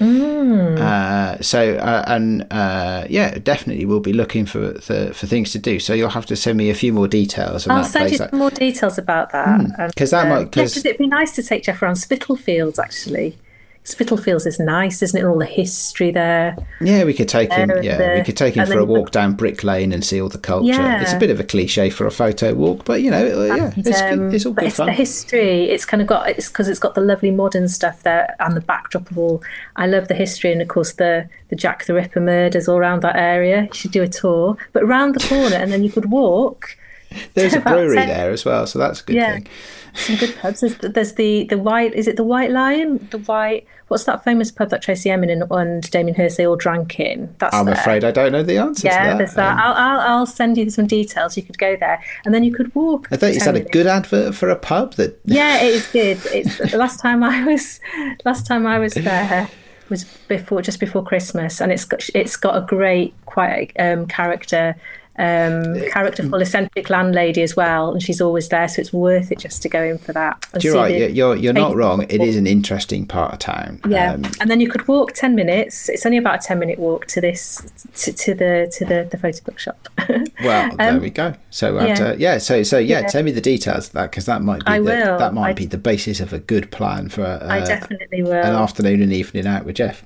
Uh, so uh, and uh, yeah, definitely we'll be looking for the, for things to do. So you'll have to send me a few more details. I'll send place. you some more details about that. because Hmm. 'Cause that um, might- yeah, 'cause- 'cause it'd be nice to take Jeff around Spitalfields actually. Spitalfields is nice, isn't it? All the history there. Yeah, we could take him. Yeah, there. we could take him for a could- walk down Brick Lane and see all the culture. Yeah. It's a bit of a cliche for a photo walk, but you know, uh, yeah, And, it's, um, good. it's all but good it's the history. It's kind of got it's because it's got the lovely modern stuff there and the backdrop of all. I love the history and of course the the Jack the Ripper murders all around that area. You should do a tour, but round the corner and then you could walk. *laughs* There's a brewery ten- there as well, so that's a good Yeah. thing. Some good pubs. There's, there's the the white. Is it the White Lion? The white. What's that famous pub that Tracey Emin and, and Damien Hirst they all drank in? That's I'm there. afraid I don't know the answer Yeah, to that. there's that. Um, I'll, I'll I'll send you some details. You could go there, and then you could walk. I thought you said a good advert for a pub that *laughs* Yeah, it is good. It's the last time I was last time I was there was before just before Christmas, and it's got it's got a great quite um, character. Um, characterful, eccentric landlady as well, and she's always there, so it's worth it just to go in for that. You're right. the- You're you're, not wrong. It is an interesting part of town. yeah, Um, and then you could walk ten minutes. It's only about a ten minute walk to this to, to the to the the photo book shop. *laughs* well, there Um, we go. So we'll yeah. to- yeah. So so yeah, Yeah. Tell me the details of that because that might be I the, will. that might I- be the basis of a good plan for uh, I definitely will. an afternoon and evening out with Jeff.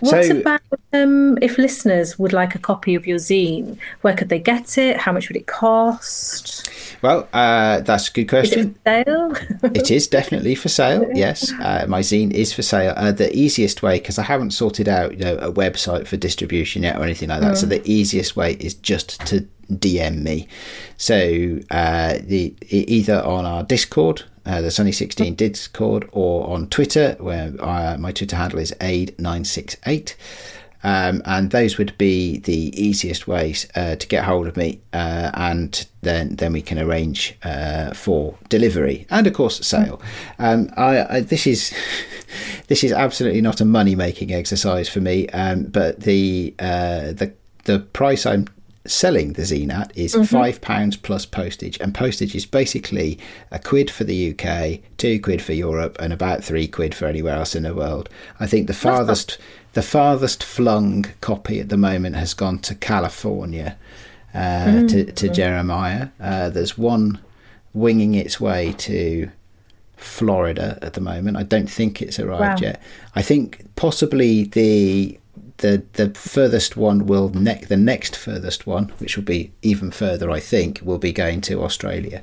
What so about um, if listeners would like a copy of your zine? Where could they get it? How much would it cost? well, uh, that's a good Is question. it for sale? it is definitely for sale. *laughs* Yes, uh, my zine is for sale. Uh, the easiest way, because I haven't sorted out you know a website for distribution yet or anything like that. So the easiest way is just to DM me. So uh, the either on our Discord, uh, the Sunny Sixteen Discord, or on Twitter, where uh, my Twitter handle is aid nine six eight. Um, and those would be the easiest ways uh, to get hold of me, uh, and then then we can arrange uh, for delivery and of course sale. Um, I, I this is *laughs* this is absolutely not a money making exercise for me, um, but the the the price I'm selling the zine at is five pounds plus postage, and postage is basically a quid for the UK, two quid for Europe, and about three quid for anywhere else in the world. I think the farthest the farthest flung copy at the moment has gone to California, uh, to to Jeremiah. Uh, there's one winging its way to Florida at the moment. I don't think it's arrived Wow. yet. I think possibly the the the furthest one will neck the next furthest one, which will be even further. I think will be going to Australia.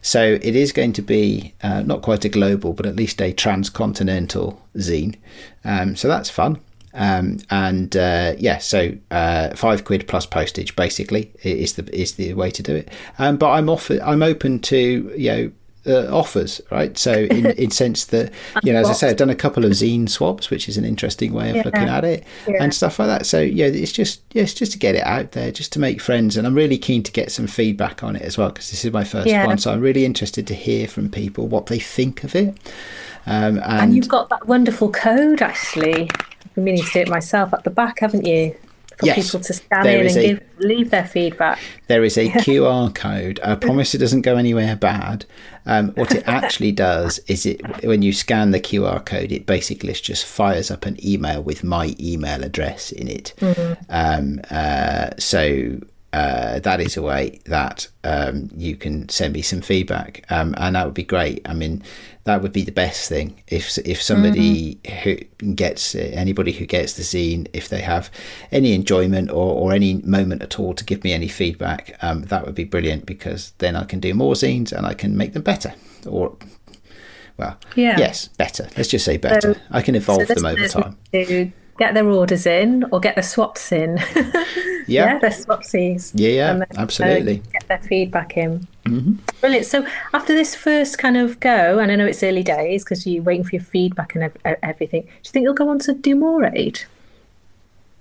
So it is going to be uh, not quite a global, but at least a transcontinental zine. Um, so that's fun. Um, and uh, yeah, so uh, five quid plus postage basically is the is the way to do it. Um, but I'm off. I'm open to you know uh, offers, right? So in in *laughs* sense that you know, as I say, I've done a couple of zine swaps, which is an interesting way of Yeah. looking at it Yeah. and stuff like that. So yeah, it's just yeah, it's just to get it out there, just to make friends, and I'm really keen to get some feedback on it as well because this is my first Yeah. one. So I'm really interested to hear from people what they think of it. Um, and, and you've got that wonderful code actually. I've been meaning to do it myself at the back, haven't you? For Yes. people to scan in and a- give leave their feedback. There is a *laughs* QR code. I promise it doesn't go anywhere bad. Um, what it *laughs* actually does is it when you scan the QR code, it basically just fires up an email with my email address in it. Um, uh, so uh, that is a way that um, you can send me some feedback, um, and that would be great. I mean, that would be the best thing if if somebody who gets anybody who gets the zine, if they have any enjoyment or, or any moment at all to give me any feedback, um, that would be brilliant because then I can do more zines and I can make them better. Or well, Yeah. yes, better. Let's just say better. So- I can evolve So them over time. To get their orders in or get their swaps in. *laughs* Yeah. their swapsies. Yeah, yeah, then, uh, absolutely. get their feedback in. Mm-hmm. Brilliant. So after this first kind of go, and I know it's early days because you're waiting for your feedback and ev- everything. Do you think you'll go on to do more aid?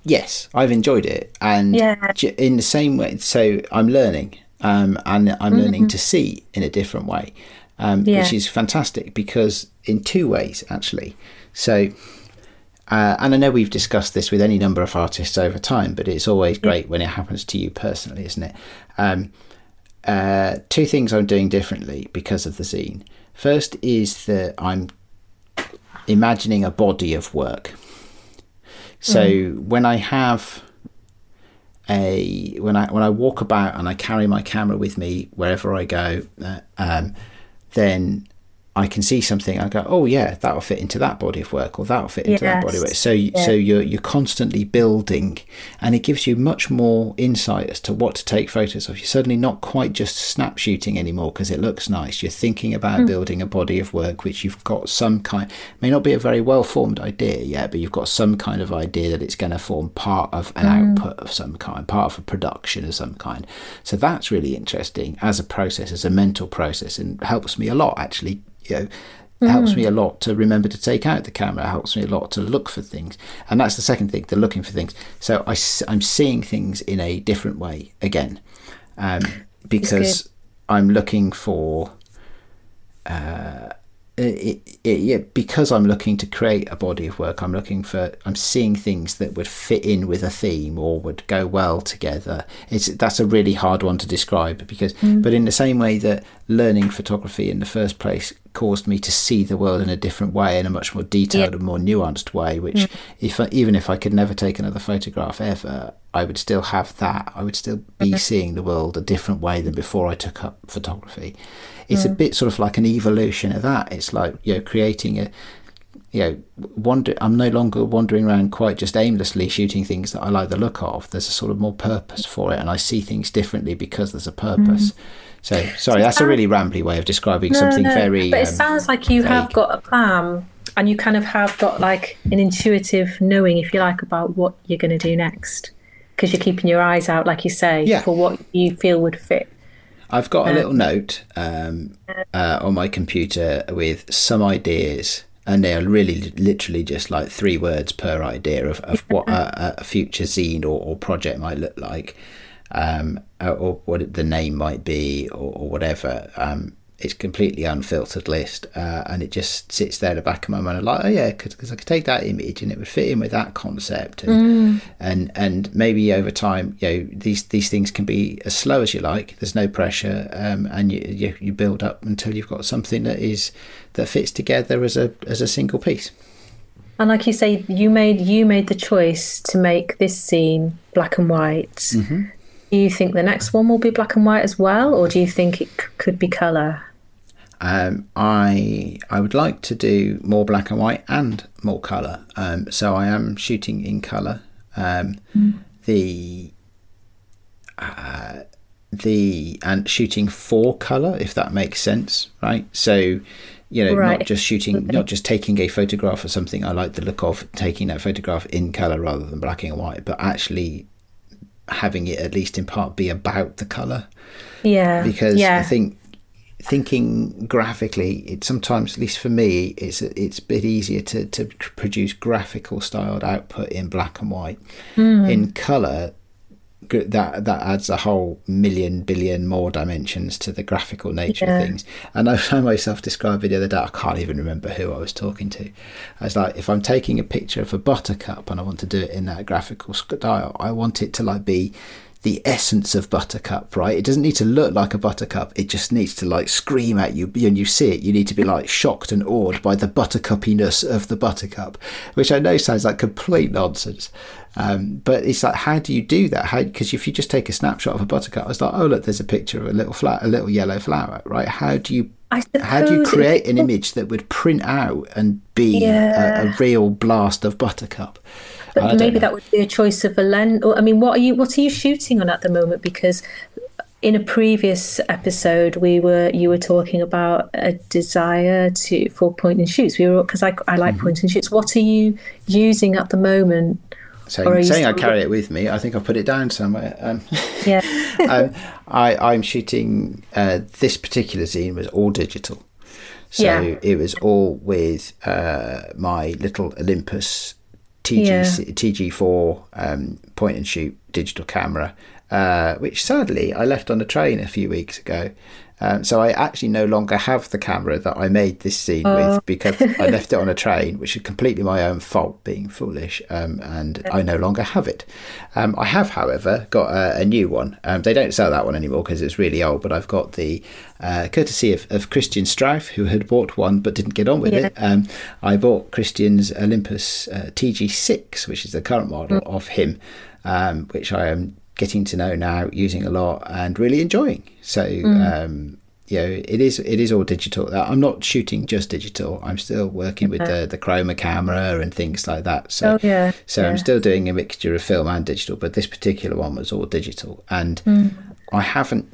Yes, I've enjoyed it, and Yeah. in the same way, so I'm learning, um, and I'm learning to see in a different way, um, Yeah. which is fantastic because in two ways actually. So, uh, and I know we've discussed this with any number of artists over time, but it's always great when it happens to you personally, isn't it? Um, uh, two things I'm doing differently because of the zine. First is that I'm imagining a body of work. So when I have a when I when I walk about and I carry my camera with me wherever I go, uh, um, then I can see something. I go, oh yeah, that'll fit into that body of work, or that'll fit into that body of work. Yes. So so you're you're constantly building, and it gives you much more insight as to what to take photos of. You're suddenly not quite just snap shooting anymore because it looks nice. You're thinking about hmm. building a body of work which you've got some kind. May not be a very well formed idea yet, but you've got some kind of idea that it's going to form part of an hmm. output of some kind, part of a production of some kind. So that's really interesting as a process, as a mental process, and helps me a lot actually you know it helps me a lot to remember to take out the camera it helps me a lot to look for things and that's the second thing the looking for things. So I, am seeing things in a different way again um, because i'm looking for uh, it, it, yeah, because I'm looking to create a body of work, I'm looking for, I'm seeing things that would fit in with a theme or would go well together. It's that's a really hard one to describe because, mm. but in the same way that learning photography in the first place caused me to see the world in a different way, in a much more detailed and more nuanced way. Which, mm. if I, even if I could never take another photograph ever, I would still have that. I would still be seeing the world a different way than before I took up photography it's a bit sort of like an evolution of that. It's like you know creating a you know wander. I'm no longer wandering around quite just aimlessly shooting things that I like the look of. There's a sort of more purpose for it, and I see things differently because there's a purpose. So sorry, that's a really rambly way of describing something very. But it um, sounds like you have got a plan and you kind of have got like an intuitive knowing, if you like, about what you're going to do next. Because you're keeping your eyes out, like you say, Yeah. for what you feel would fit. I've got a little note um, uh, on my computer with some ideas, and they're really literally just like three words per idea of, of what a, a future zine or, or project might look like, um, or, or what the name might be, or, or whatever. It's completely unfiltered list, uh, and it just sits there at the back of my mind. I'm like, oh yeah, because I could take that image and it would fit in with that concept, and and and maybe over time, you know, these these things can be as slow as you like. There's no pressure, um, and you, you you build up until you've got something that is that fits together as a as a single piece. And like you say, you made you made the choice to make this zine black and white. Mm-hmm. Do you think the next one will be black and white as well, or do you think it c- could be color? Um, I I would like to do more black and white and more color. Um, so I am shooting in color. Um, The uh, the and shooting for color, if that makes sense, right? So you know, not just shooting, not just taking a photograph of something. I like the look of, taking that photograph in color rather than black and white, but actually having it at least in part be about the color Yeah, because yeah, I think thinking graphically, it sometimes, at least for me, it's it's a bit easier to to produce graphical styled output in black and white. Hmm. In color, that that adds a whole million billion more dimensions to the graphical nature Yeah. of things. And I found myself describing the other day. I can't even remember who I was talking to. I was like, if I'm taking a picture of a buttercup and I want to do it in that graphical style, I want it to like be the essence of buttercup right? It doesn't need to look like a buttercup. It just needs to like scream at you. And you see it. You need to be like shocked and awed by the buttercupiness of the buttercup which i know sounds like complete nonsense. Um, but it's like how do you do that? How because if you just take a snapshot of a buttercup it's like oh look there's a picture of a little flat a little yellow flower right? How do you how do you create an image that would print out and be Yeah. a, a real blast of buttercup But maybe know. that would be a choice of a lens. Or I mean, what are you what are you shooting on at the moment? Because in a previous episode, we were you were talking about a desire to for point and shoots. We were because I I like Mm-hmm. point and shoots. What are you using at the moment? Saying, saying I carry it with me, I think I've put it down somewhere. Um, *laughs* yeah. um, I, I'm shooting uh, this particular zine was all digital. So Yeah. it was all with uh, my little Olympus TG, Yeah. TG4 um, point and shoot digital camera, uh, which sadly I left on the train a few weeks ago. Um, so I actually no longer have the camera that I made this zine Oh. with because I *laughs* left it on a train, which is completely my own fault, being foolish, um, and I no longer have it. Um, I have, however, got a, a new one. Um, they don't sell that one anymore because it's really old, but I've got the uh, courtesy of, of Christian Streif, who had bought one but didn't get on with Yeah. it. Um, I bought Christian's Olympus uh, TG6, which is the current model of him, um, which I am getting to know now, using a lot, and really enjoying. So, um, you know, it is it is all digital. I'm not shooting just digital. I'm still working with the the chroma camera and things like that. So, Oh, yeah, so I'm still doing a mixture of film and digital, but this particular one was all digital, and I haven't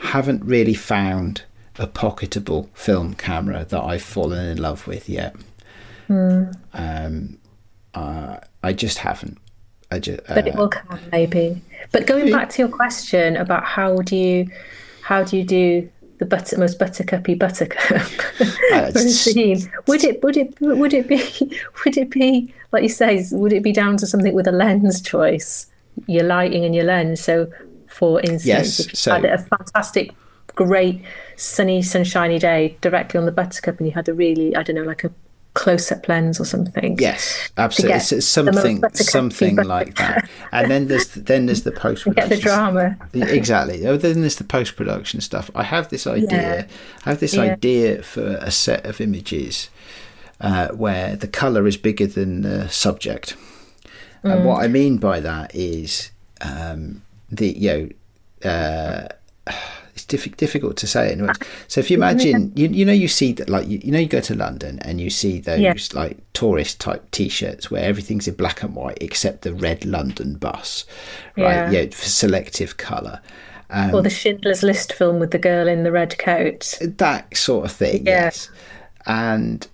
haven't really found a pocketable film camera that I've fallen in love with yet. Um, uh, I just haven't. I just, but it uh, will come maybe. But going back to your question about how do you how do you do the butter, most buttercuppy buttercup Uh, for a it's- zine? Would it would it would it be *laughs* would it be like you say? Would it be down to something with a lens choice, your lighting and your lens? So, for instance, Yes, if you so- had a fantastic, great sunny, sunshiny day directly on the buttercup, and you had a really I don't know like a close-up lens or something. Yes, absolutely. It's, it's something, something like that. And then there's then there's the *laughs* post Get the drama. exactly. Oh, then there's the post production stuff. I have this idea. I have this Yeah. idea for a set of images uh, where the color is bigger than the subject. And Mm. what I mean by that is um, the you know. Uh, it's diffi- difficult to say in words. So if you imagine, you, you know, you see that like you, you know, you go to London and you see those Yeah. like tourist type T-shirts where everything's in black and white except the red London bus, right? Yeah. Yeah, for selective color. Um, or the Schindler's List film with the girl in the red coat. that sort of thing Yeah. yes and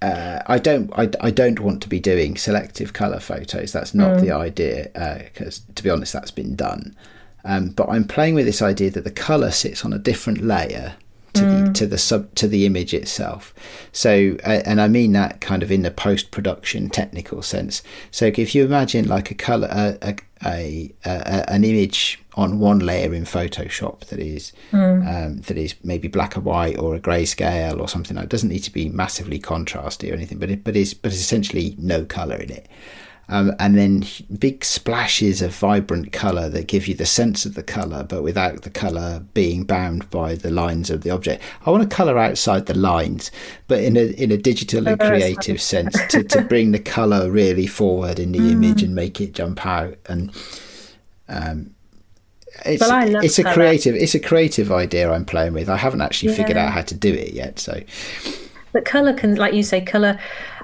uh, I don't I, I don't want to be doing selective color photos that's not the idea because to be honest that's been done um, but I'm playing with this idea that the color sits on a different layer to the to the sub to the image itself so uh, and I mean that kind of in the post production technical sense so if you imagine like a color a, a, a, an image on one layer in Photoshop that is um, that is maybe black and white or a grayscale or something. It doesn't need to be massively contrasty or anything, but it but is but is essentially no color in it. Um, and then big splashes of vibrant color that give you the sense of the color, but without the color being bound by the lines of the object. I want to color outside the lines, but in a in a digital and creative sense to, to bring the color really forward in the Mm. image and make it jump out and it's Well, it's a colour. creative it's a creative idea I'm playing with. I haven't actually figured out how to do it yet. So But colour can, like you say, colour.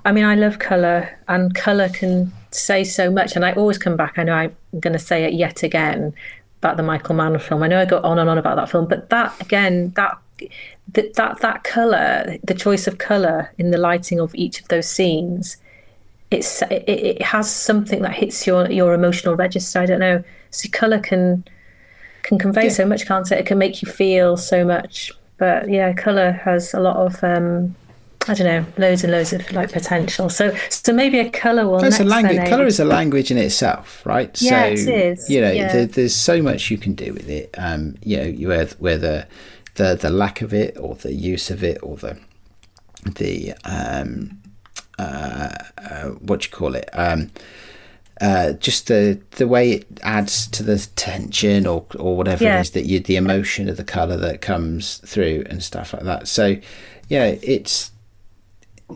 I mean, I love colour, and colour can say so much. And I always come back. I know I'm going to say it yet again about the Michael Mann film. I know I go on and on about that film, but that again, that that that, that colour, the choice of colour in the lighting of each of those scenes, it's it, it has something that hits your your emotional register. I don't know. So colour can can convey so much, can't it? It can make you feel so much. But yeah, colour has a lot of um, I don't know, loads and loads of like potential. So so maybe a colour will. it's a language. then, eh? Color is a language in itself, right? Yeah, so it is, you know, yeah. there, there's so much you can do with it. Um, you know, you whether whether the the lack of it or the use of it or the the um uh, uh what do you call it um uh, just the the way it adds to the tension or or whatever Yeah. it is that you the emotion of the color that comes through and stuff like that. So yeah, it's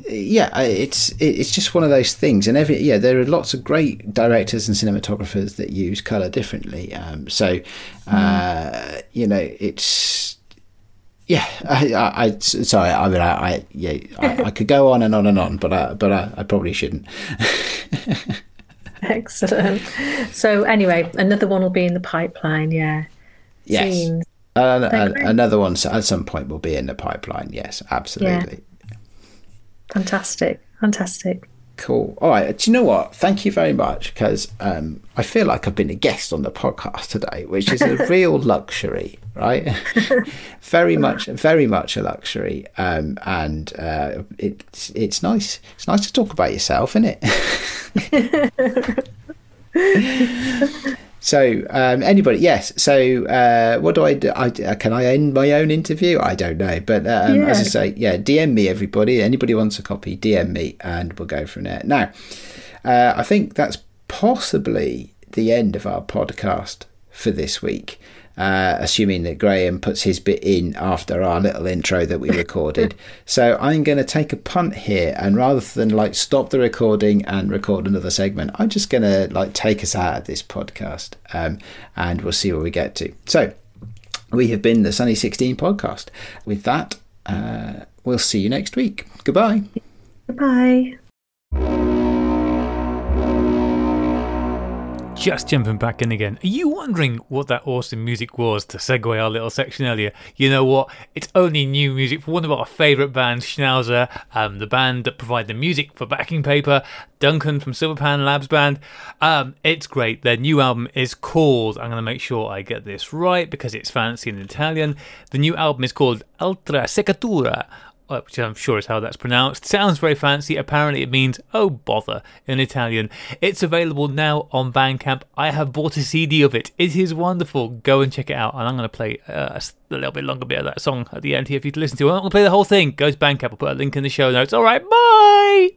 yeah, it's it's just one of those things. And every yeah, there are lots of great directors and cinematographers that use color differently. Um, so uh, you know, it's yeah, I, I, I sorry, I mean, I, I yeah, I, I could go on and on and on, but I, but I, I probably shouldn't. *laughs* Excellent. So anyway, another one will be in the pipeline. Yeah. Yes. Zines. Uh, another one at some point will be in the pipeline. Yes, absolutely. Fantastic. Fantastic. Cool. All right. Do you know what? Thank you very much because um, I feel like I've been a guest on the podcast today, which is a *laughs* real luxury, right? *laughs* very much, very much a luxury. Um, and uh, it's it's nice. It's nice to talk about yourself, isn't it? *laughs* So, um, anybody, yes. So, uh, what do I do? I, uh, can I end my own interview? I don't know. But um, Yeah. as I say, yeah, DM me, everybody. Anybody wants a copy, DM me, and we'll go from there. Now, uh, I think that's possibly the end of our podcast for this week. Uh, assuming that Graham puts his bit in after our little intro that we recorded. *laughs* so I'm going to take a punt here, and rather than like stop the recording and record another segment, I'm just going to like take us out of this podcast, um, and we'll see where we get to. So we have been the Sunny 16 podcast. With that, uh, we'll see you next week. Goodbye. Bye. Just jumping back in again. Are you wondering what that awesome music was to segue our little section earlier? You know what? It's only new music for one of our favourite bands, Schnauzer, um, the band that provide the music for backing paper, Duncan from Silverpan Labs Band. Um, it's great. Their new album is called, I'm going to make sure I get this right because it's fancy in Italian. The new album is called Altra Secatura which I'm sure is how that's pronounced. Sounds very fancy. Apparently, it means oh bother in Italian. It's available now on Bandcamp. I have bought a CD of it. It is wonderful. Go and check it out. And I'm going to play uh, a little bit longer bit of that song at the end here for you to listen to. I'm not going to play the whole thing. Go to Bandcamp. I'll put a link in the show notes. All right, bye.